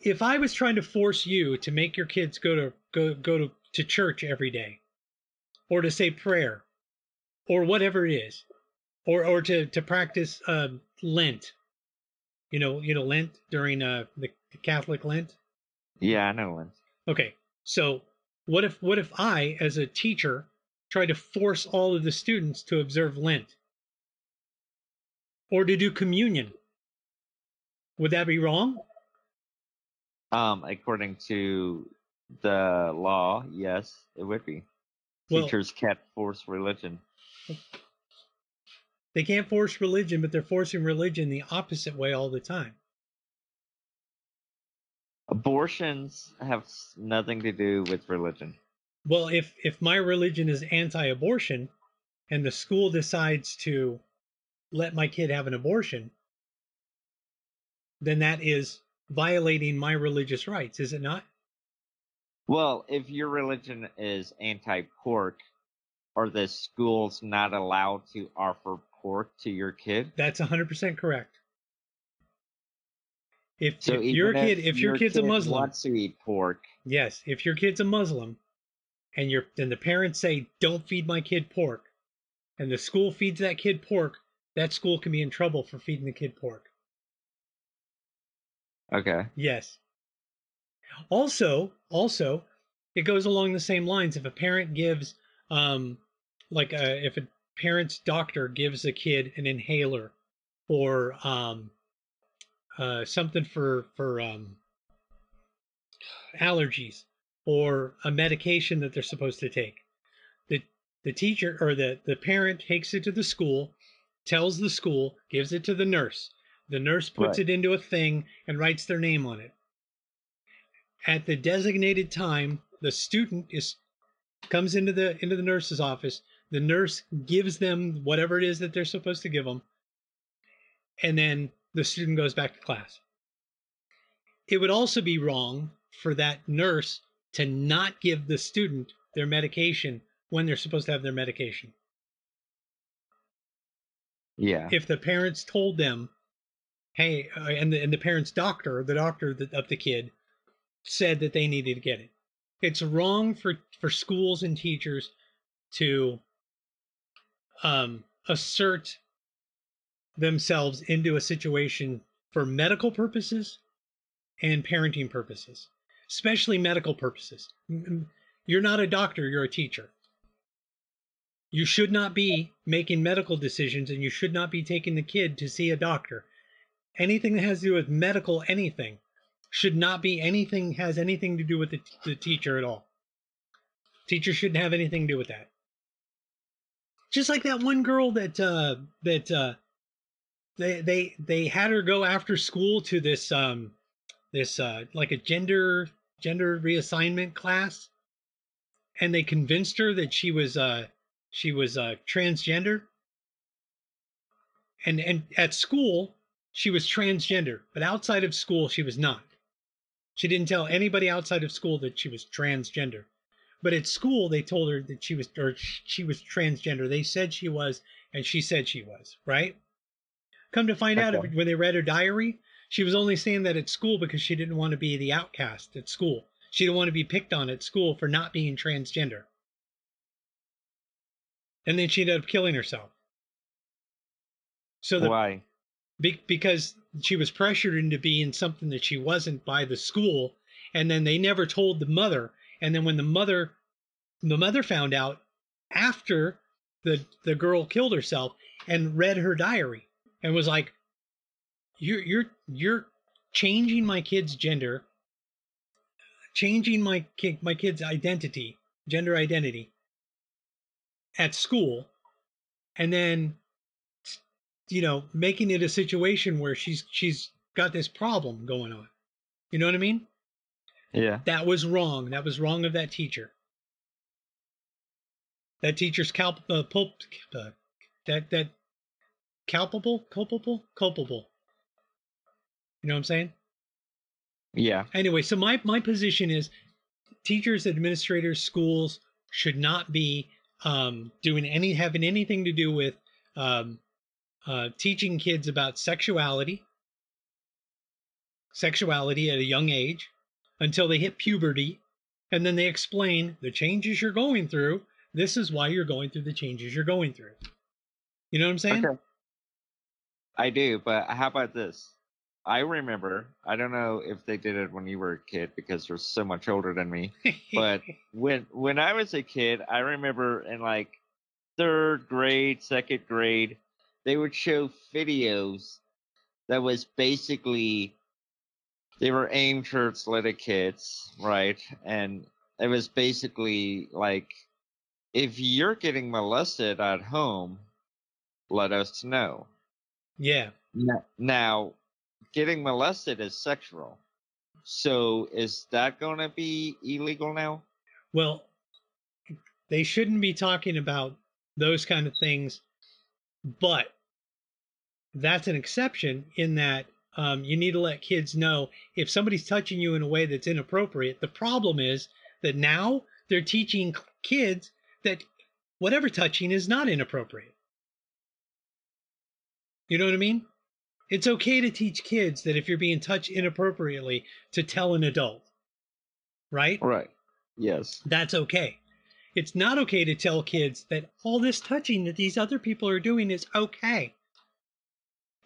if I was trying to force you to make your kids go to go go to, to church every day or to say prayer or whatever it is or or to to practice uh, lent you know you know lent during uh the, catholic lent Yeah, I know. Lynn. Okay, so what if what if I, as a teacher, try to force all of the students to observe Lent or to do communion? Would that be wrong? Um, according to the law, yes, it would be. Well- Teachers can't force religion. They can't force religion, but they're forcing religion the opposite way all the time. Abortions have nothing to do with religion. Well, if if my religion is anti-abortion, and the school decides to let my kid have an abortion, then that is violating my religious rights, is it not? Well, if your religion is anti-pork, are the schools not allowed to offer pork to your kid? That's 100% correct. If, So if your kid if your kid's a Muslim, wants to eat pork, yes, if your kid's a Muslim and your and the parents say don't feed my kid pork and the school feeds that kid pork, that school can be in trouble for feeding the kid pork. Okay. Yes. Also, also, it goes along the same lines. If a parent gives, um, like, a, if a parent's doctor gives a kid an inhaler or um, uh, something for for um, allergies or a medication that they're supposed to take, the the teacher or the the parent takes it to the school, tells the school, gives it to the nurse. The nurse puts Right. it into a thing and writes their name on it. At the designated time, the student is comes into the into the nurse's office. The nurse gives them whatever it is that they're supposed to give them, and then the student goes back to class. It would also be wrong for that nurse to not give the student their medication when they're supposed to have their medication. Yeah. if the parents told them, "Hey," uh, and the and the parents' doctor, the doctor of the kid, said that they needed to get it. It's wrong for for schools and teachers to um, assert themselves into a situation for medical purposes and parenting purposes, especially medical purposes. You're not a doctor; you're a teacher. You should not be making medical decisions and you should not be taking the kid to see a doctor. Anything that has to do with medical anything should not be anything has anything to do with the, the teacher at all. Teacher shouldn't have anything to do with that. Just like that one girl that uh that uh they they they had her go after school to this um this uh like a gender gender reassignment class and they convinced her that she was uh she was uh, transgender and and at school she was transgender but outside of school she was not. She didn't tell anybody outside of school that she was transgender. But at school they told her that she was or she was transgender. They said she was and she said she was right? Come to find out when they read her diary? She was only saying that at school because she didn't want to be the outcast at school. She didn't want to be picked on at school for not being transgender. And then she ended up killing herself. So the Why? Be, because she was pressured into being something that she wasn't by the school, and then they never told the mother. And then when the mother, the mother found out after the the girl killed herself and read her diary and was like, "You're you're you're changing my kid's gender, changing my kid my kid's identity, gender identity." at school and then you know making it a situation where she's she's got this problem going on. You know what i mean? Yeah. that was wrong. That was wrong of that teacher. That teacher's culp uh, pulp uh, that that culpable culpable culpable. You know what i'm saying? Yeah. anyway so my my position is teachers administrators schools should not be um, doing any having anything to do with um, uh, teaching kids about sexuality sexuality at a young age until they hit puberty and then they explain the changes you're going through this is why you're going through the changes you're going through you know what i'm saying Okay. I do, but how about this? I remember, I don't know if they did it when you were a kid because you're so much older than me, but (laughs) when when I was a kid, I remember in like third grade, second grade, they would show videos that was basically they were aimed towards little kids, right? And it was basically like if you're getting molested at home, let us know. yeah Now, getting molested is sexual. so is that gonna be illegal now? Well, they shouldn't be talking about those kind of things, but that's an exception in that um, you need to let kids know if somebody's touching you in a way that's inappropriate. The problem is that now they're teaching kids that whatever touching is not inappropriate. You know what I mean? It's okay to teach kids that if you're being touched inappropriately, to tell an adult. Right? Right. Yes. That's okay. It's not okay to tell kids that all this touching that these other people are doing is okay.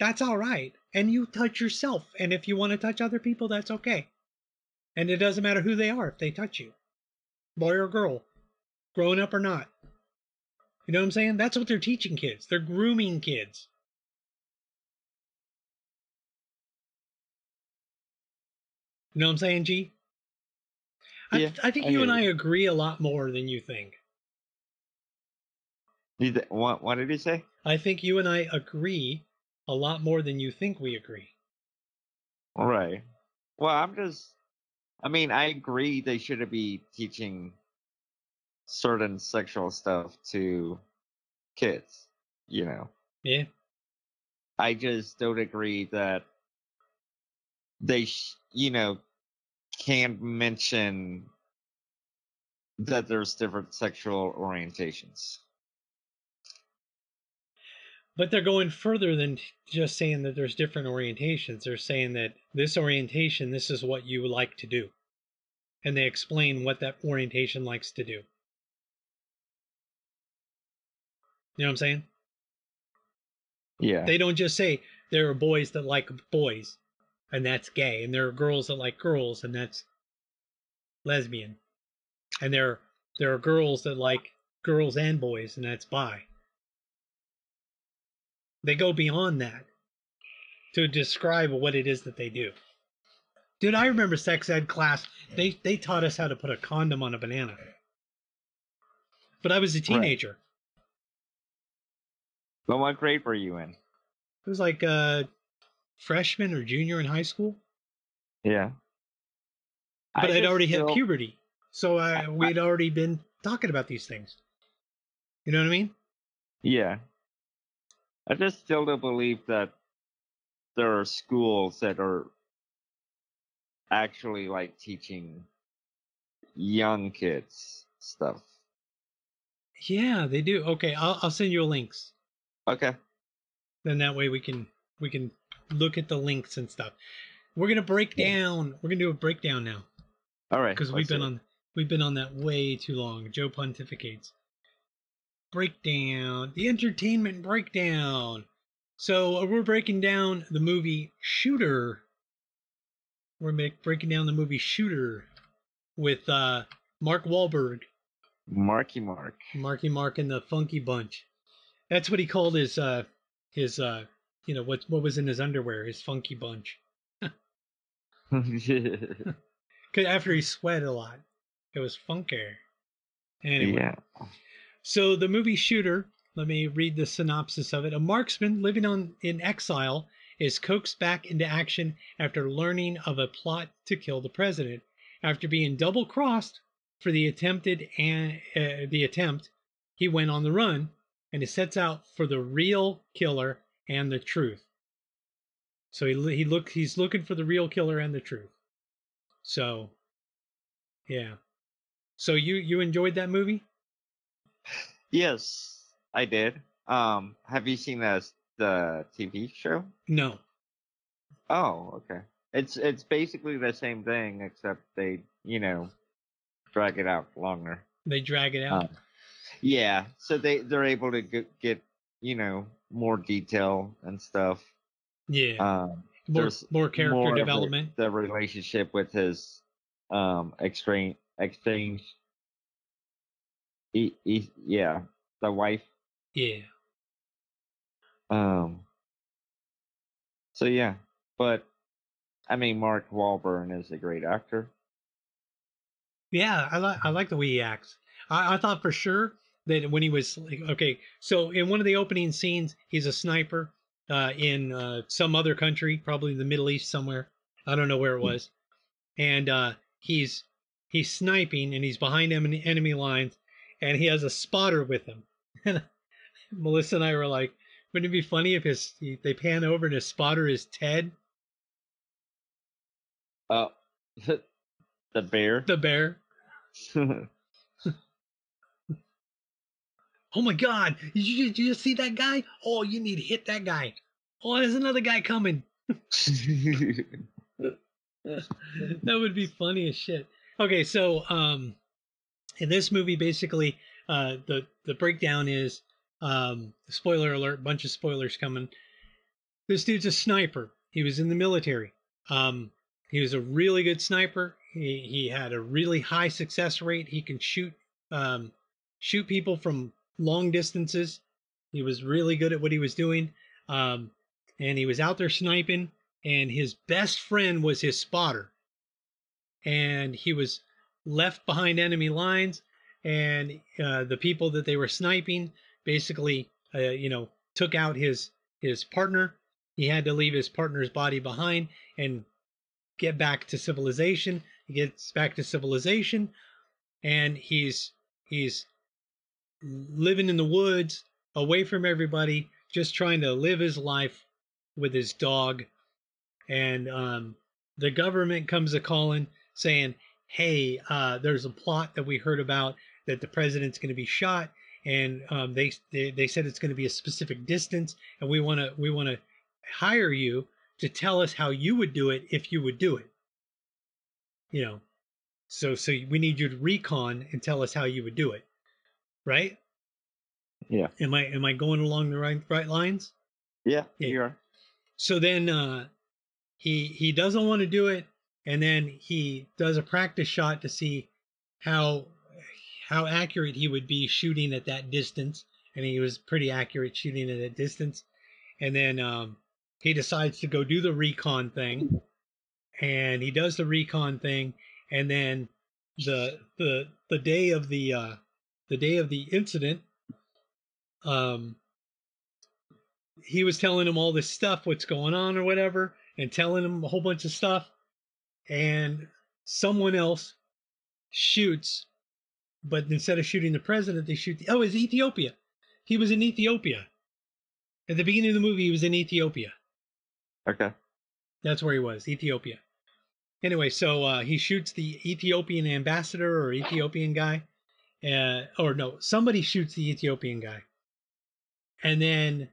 That's all right. And you touch yourself. And if you want to touch other people, that's okay. And it doesn't matter who they are if they touch you boy or girl, grown up or not. You know what I'm saying? That's what they're teaching kids. They're grooming kids. You know what I'm saying, G? I, Yeah, I think I you and I agree a lot more than you think. Th- what? What did he say? I think you and I agree a lot more than you think we agree. Right. Well, I'm just. I mean, I agree they shouldn't be teaching certain sexual stuff to kids. You know, Yeah. I just don't agree that they, sh- you know, can't mention that there's different sexual orientations. But they're going further than just saying that there's different orientations. They're saying that this orientation, this is what you like to do. And they explain what that orientation likes to do. You know what I'm saying? Yeah. They don't just say there are boys that like boys and that's gay, and there are girls that like girls and that's lesbian. And there there are girls that like girls and boys and that's bi. They go beyond that to describe what it is that they do. Dude, I remember sex ed class. They they taught us how to put a condom on a banana. But I was a teenager. But what grade were you in? It was like uh freshman or junior in high school. Yeah. But I I'd just already hit puberty. So I- we'd already been talking about these things. You know what I mean? Yeah. I just still don't believe that there are schools that are actually like teaching young kids stuff. Yeah, they do. Okay, I'll I'll send you links. Okay. Then that way we can we can look at the links and stuff. We're gonna break down. We're gonna do a breakdown now All right. because we've been on we've been on that way too long. Joe pontificates. Breakdown. The entertainment breakdown. So uh, we're breaking down the movie Shooter. We're make, breaking down the movie Shooter with uh, Mark Wahlberg, Marky Mark. Marky Mark, and the Funky Bunch. That's what he called his uh, his uh, you know what what was in his underwear, his Funky Bunch. (laughs) (laughs) 'Cause after he sweat a lot, it was funker. Anyway, yeah. So the movie Shooter. Let me read the synopsis of it. A marksman living on in exile is coaxed back into action after learning of a plot to kill the president. After being double crossed for the attempted and uh, the attempt, he went on the run and he sets out for the real killer and the truth. So he he look he's looking for the real killer and the truth. So, yeah. So you you enjoyed that movie? Yes, I did. Um, have you seen the the TV show? No. Oh, okay. It's it's basically the same thing except they, you know, drag it out longer. They drag it out. Um, yeah, so they they're able to get, get you know more detail and stuff. yeah. Um, more more character more development. the relationship with his um exchange exchange. E, e, yeah, the wife. Yeah. Um. So yeah, but I mean, Mark Wahlberg is a great actor. Yeah, I like I like the way he acts. I, I thought for sure that when he was like, okay, so in one of the opening scenes, he's a sniper uh, in uh, some other country, probably the Middle East somewhere. I don't know where it was. and uh, he's he's sniping and he's behind enemy lines, and he has a spotter with him. And (laughs) Melissa and I were like, wouldn't it be funny if his he, they pan over and his spotter is Ted Oh, (laughs) the bear. the bear? (laughs) Oh my God! Did you, did you just see that guy? Oh, you need to hit that guy. Oh, there's another guy coming. that would be funny as shit. Okay, so um, in this movie, basically, uh, the the breakdown is um, spoiler alert, bunch of spoilers coming. This dude's a sniper. He was in the military. Um, he was a really good sniper. He he had a really high success rate. He can shoot um, shoot people from long distances. He was really good at what he was doing. Um, and he was out there sniping, and his best friend was his spotter. And he was left behind enemy lines, and uh, the people that they were sniping basically, uh, you know, took out his his partner. He had to leave his partner's body behind and get back to civilization. He gets back to civilization, and he's he's living in the woods, away from everybody, just trying to live his life with his dog. And um, the government comes a calling saying, "Hey, uh, there's a plot that we heard about that the president's going to be shot, and um, they, they they said it's going to be a specific distance, and we want to we want to hire you to tell us how you would do it if you would do it. You know, so so we need you to recon and tell us how you would do it, right? Yeah. Am I am I going along the right right lines? yeah, Yeah. you are. So then uh, he he doesn't want to do it, and then he does a practice shot to see how how accurate he would be shooting at that distance, and he was pretty accurate shooting at that distance. And then um, he decides to go do the recon thing, and he does the recon thing, and then the the the day of the uh, the day of the incident, um, he was telling him all this stuff, what's going on or whatever, and telling him a whole bunch of stuff. And someone else shoots, but instead of shooting the president, they shoot the oh, it's Ethiopia. He was in Ethiopia. At the beginning of the movie, he was in Ethiopia. Okay. That's where he was, Ethiopia. Anyway, so uh, he shoots the Ethiopian ambassador or Ethiopian guy, uh, or no, somebody shoots the Ethiopian guy, and then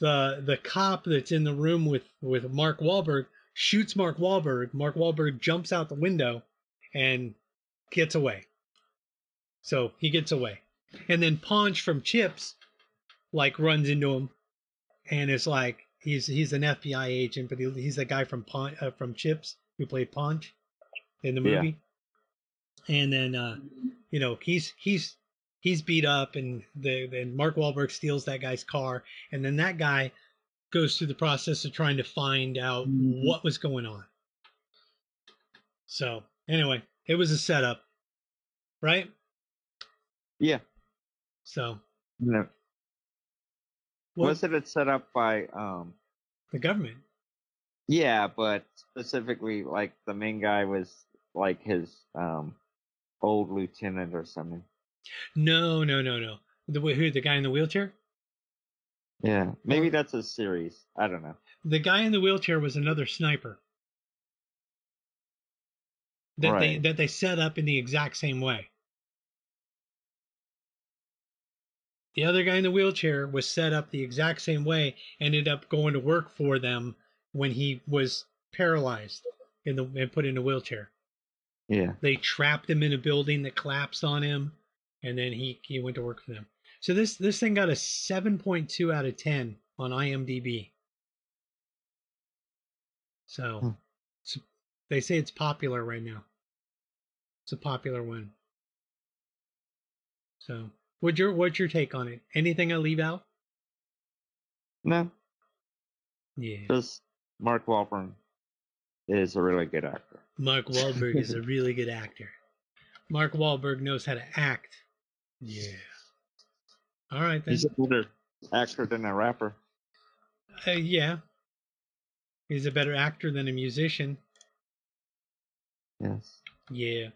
the the cop that's in the room with with Mark Wahlberg shoots Mark Wahlberg. Mark Wahlberg jumps out the window and gets away. So he gets away, and then Ponch from Chips like runs into him, and it's like he's he's an FBI agent, but he, he's the guy from Pon, uh, from Chips who played Ponch in the Yeah. movie. And then uh, you know he's he's he's beat up, and the then Mark Wahlberg steals that guy's car, and then that guy goes through the process of trying to find out what was going on. So anyway, it was a setup, right? Yeah. So No. what, Wasn't it set up by um the government? yeah, but specifically like the main guy was like his um old lieutenant or something. No, no, no, no. The who? The guy in the wheelchair? Yeah. Maybe that's a series. I don't know. The guy in the wheelchair was another sniper. That they that they set up in the exact same way. The other guy in the wheelchair was set up the exact same way, ended up going to work for them when he was paralyzed in the and put in a wheelchair. Yeah. They trapped him in a building that collapsed on him, and then he he went to work for them. So this this thing got a seven point two out of ten on IMDb. So Hmm. it's, they say it's popular right now. It's a popular one. So what's your what's your take on it? Anything I leave out? No. Yeah. Just Mark Wahlberg is a really good actor. Mark Wahlberg is a (laughs) really good actor. Mark Wahlberg knows how to act. Yeah. All right then. He's a better actor than a rapper. Uh, yeah. He's a better actor than a musician. Yes. Yeah.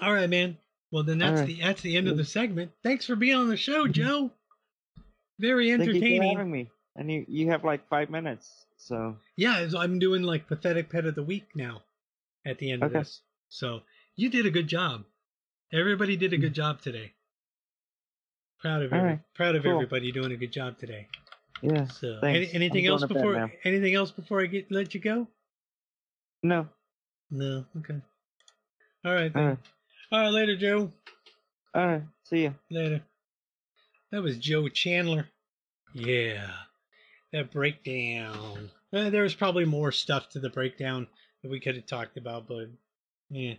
All right, man. Well, then that's right. the that's the end of the segment. Thanks for being on the show, Joe. Very entertaining. Thank you for having me. And you, you have like five minutes, so Yeah, I'm doing like pathetic pet of the week now at the end of this. So you did a good job. Everybody did a good job today. Proud of. All every, right, proud of cool. everybody doing a good job today. yeah. So any, anything else going to bed before anything else before I get let you go? No. No. Okay. All right. All Then. right. All right. Later, Joe. All right. See you Later. That was Joe Chandler. Yeah. That breakdown. Uh, there was probably more stuff to the breakdown that we could have talked about, but yeah, it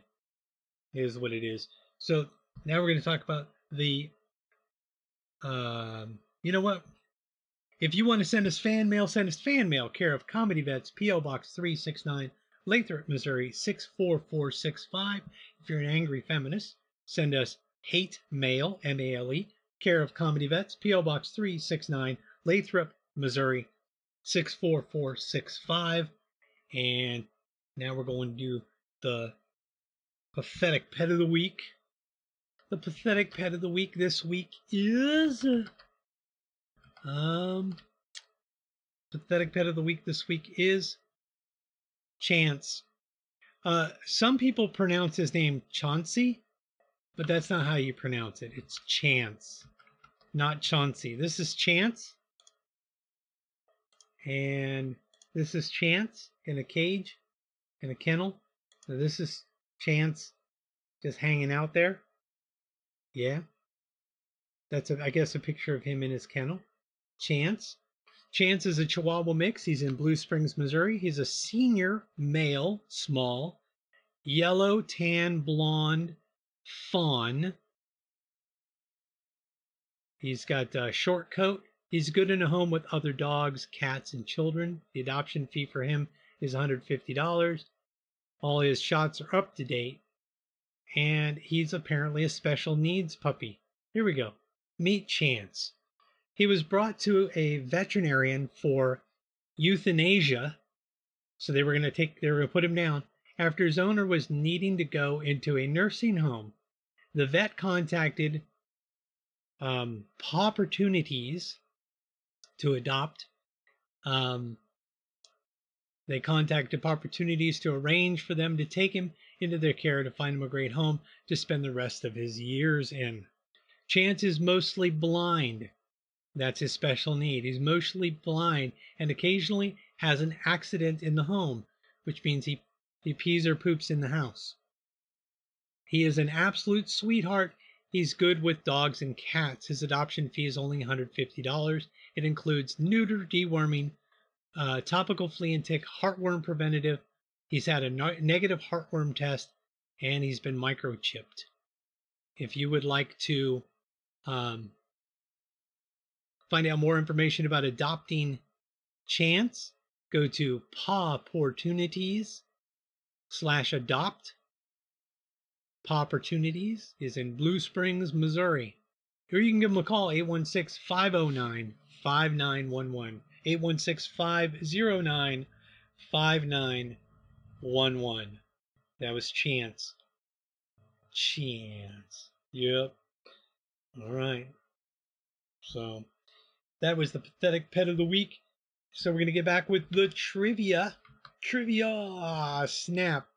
is what it is. So now we're going to talk about the. Um, you know what? If you want to send us fan mail, send us fan mail, care of Comedy Vets, P.O. Box 369, Lathrop, Missouri 64465. If you're an angry feminist, send us hate mail, M A L E, care of Comedy Vets, P.O. Box 369, Lathrop, Missouri 64465. And now we're going to do the pathetic pet of the week. The pathetic pet of the week this week is. Um. Pathetic pet of the week this week is Chance. Uh, some people pronounce his name Chauncey, but that's not how you pronounce it. It's Chance, not Chauncey. This is Chance, and this is Chance in a cage, in a kennel. So this is Chance just hanging out there. Yeah, that's a, I guess a picture of him in his kennel. Chance. Chance is a Chihuahua mix. He's in Blue Springs, Missouri. He's a senior male, small, yellow, tan, blonde fawn. He's got a short coat. He's good in a home with other dogs, cats, and children. The adoption fee for him is $150. All his shots are up to date. And he's apparently a special needs puppy. Here we go. Meet Chance. He was brought to a veterinarian for euthanasia. So they were going to take, they were going to put him down after his owner was needing to go into a nursing home. The vet contacted um, Opportunities to adopt. Um, they contacted Opportunities to arrange for them to take him into their care to find him a great home to spend the rest of his years in. Chance is mostly blind. That's his special need. He's mostly blind and occasionally has an accident in the home, which means he, he pees or poops in the house. He is an absolute sweetheart. He's good with dogs and cats. His adoption fee is only $150. It includes neuter deworming, uh, topical flea and tick, heartworm preventative. He's had a no- negative heartworm test, and he's been microchipped. If you would like to um, find out more information about adopting Chance, go to Paw Opportunities slash adopt. Paw Opportunities is in Blue Springs, Missouri. Or you can give them a call, 816 509 5911. 816 509 5911. That was Chance. Chance. Yep. All right. So that was the pathetic pet of the week. So we're going to get back with the trivia. Trivia snap.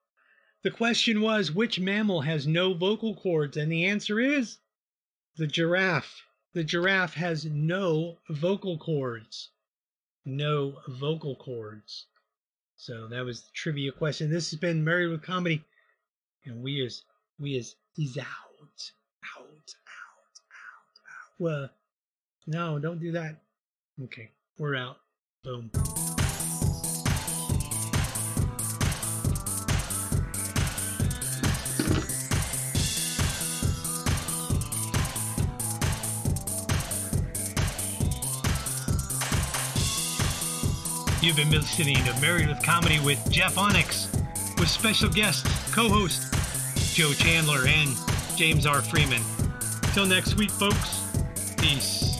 The question was which mammal has no vocal cords? And the answer is the giraffe. The giraffe has no vocal cords. No vocal cords. So that was the trivia question. This has been Married with Comedy. And we is we is is out. Out. Out. Out. Out. Well, no, don't do that. Okay, we're out. Boom. You've been listening to Married with Comedy with Jeff Onyx, with special guests, co-host Joe Chandler and James R. Freeman. Till next week, folks. Peace.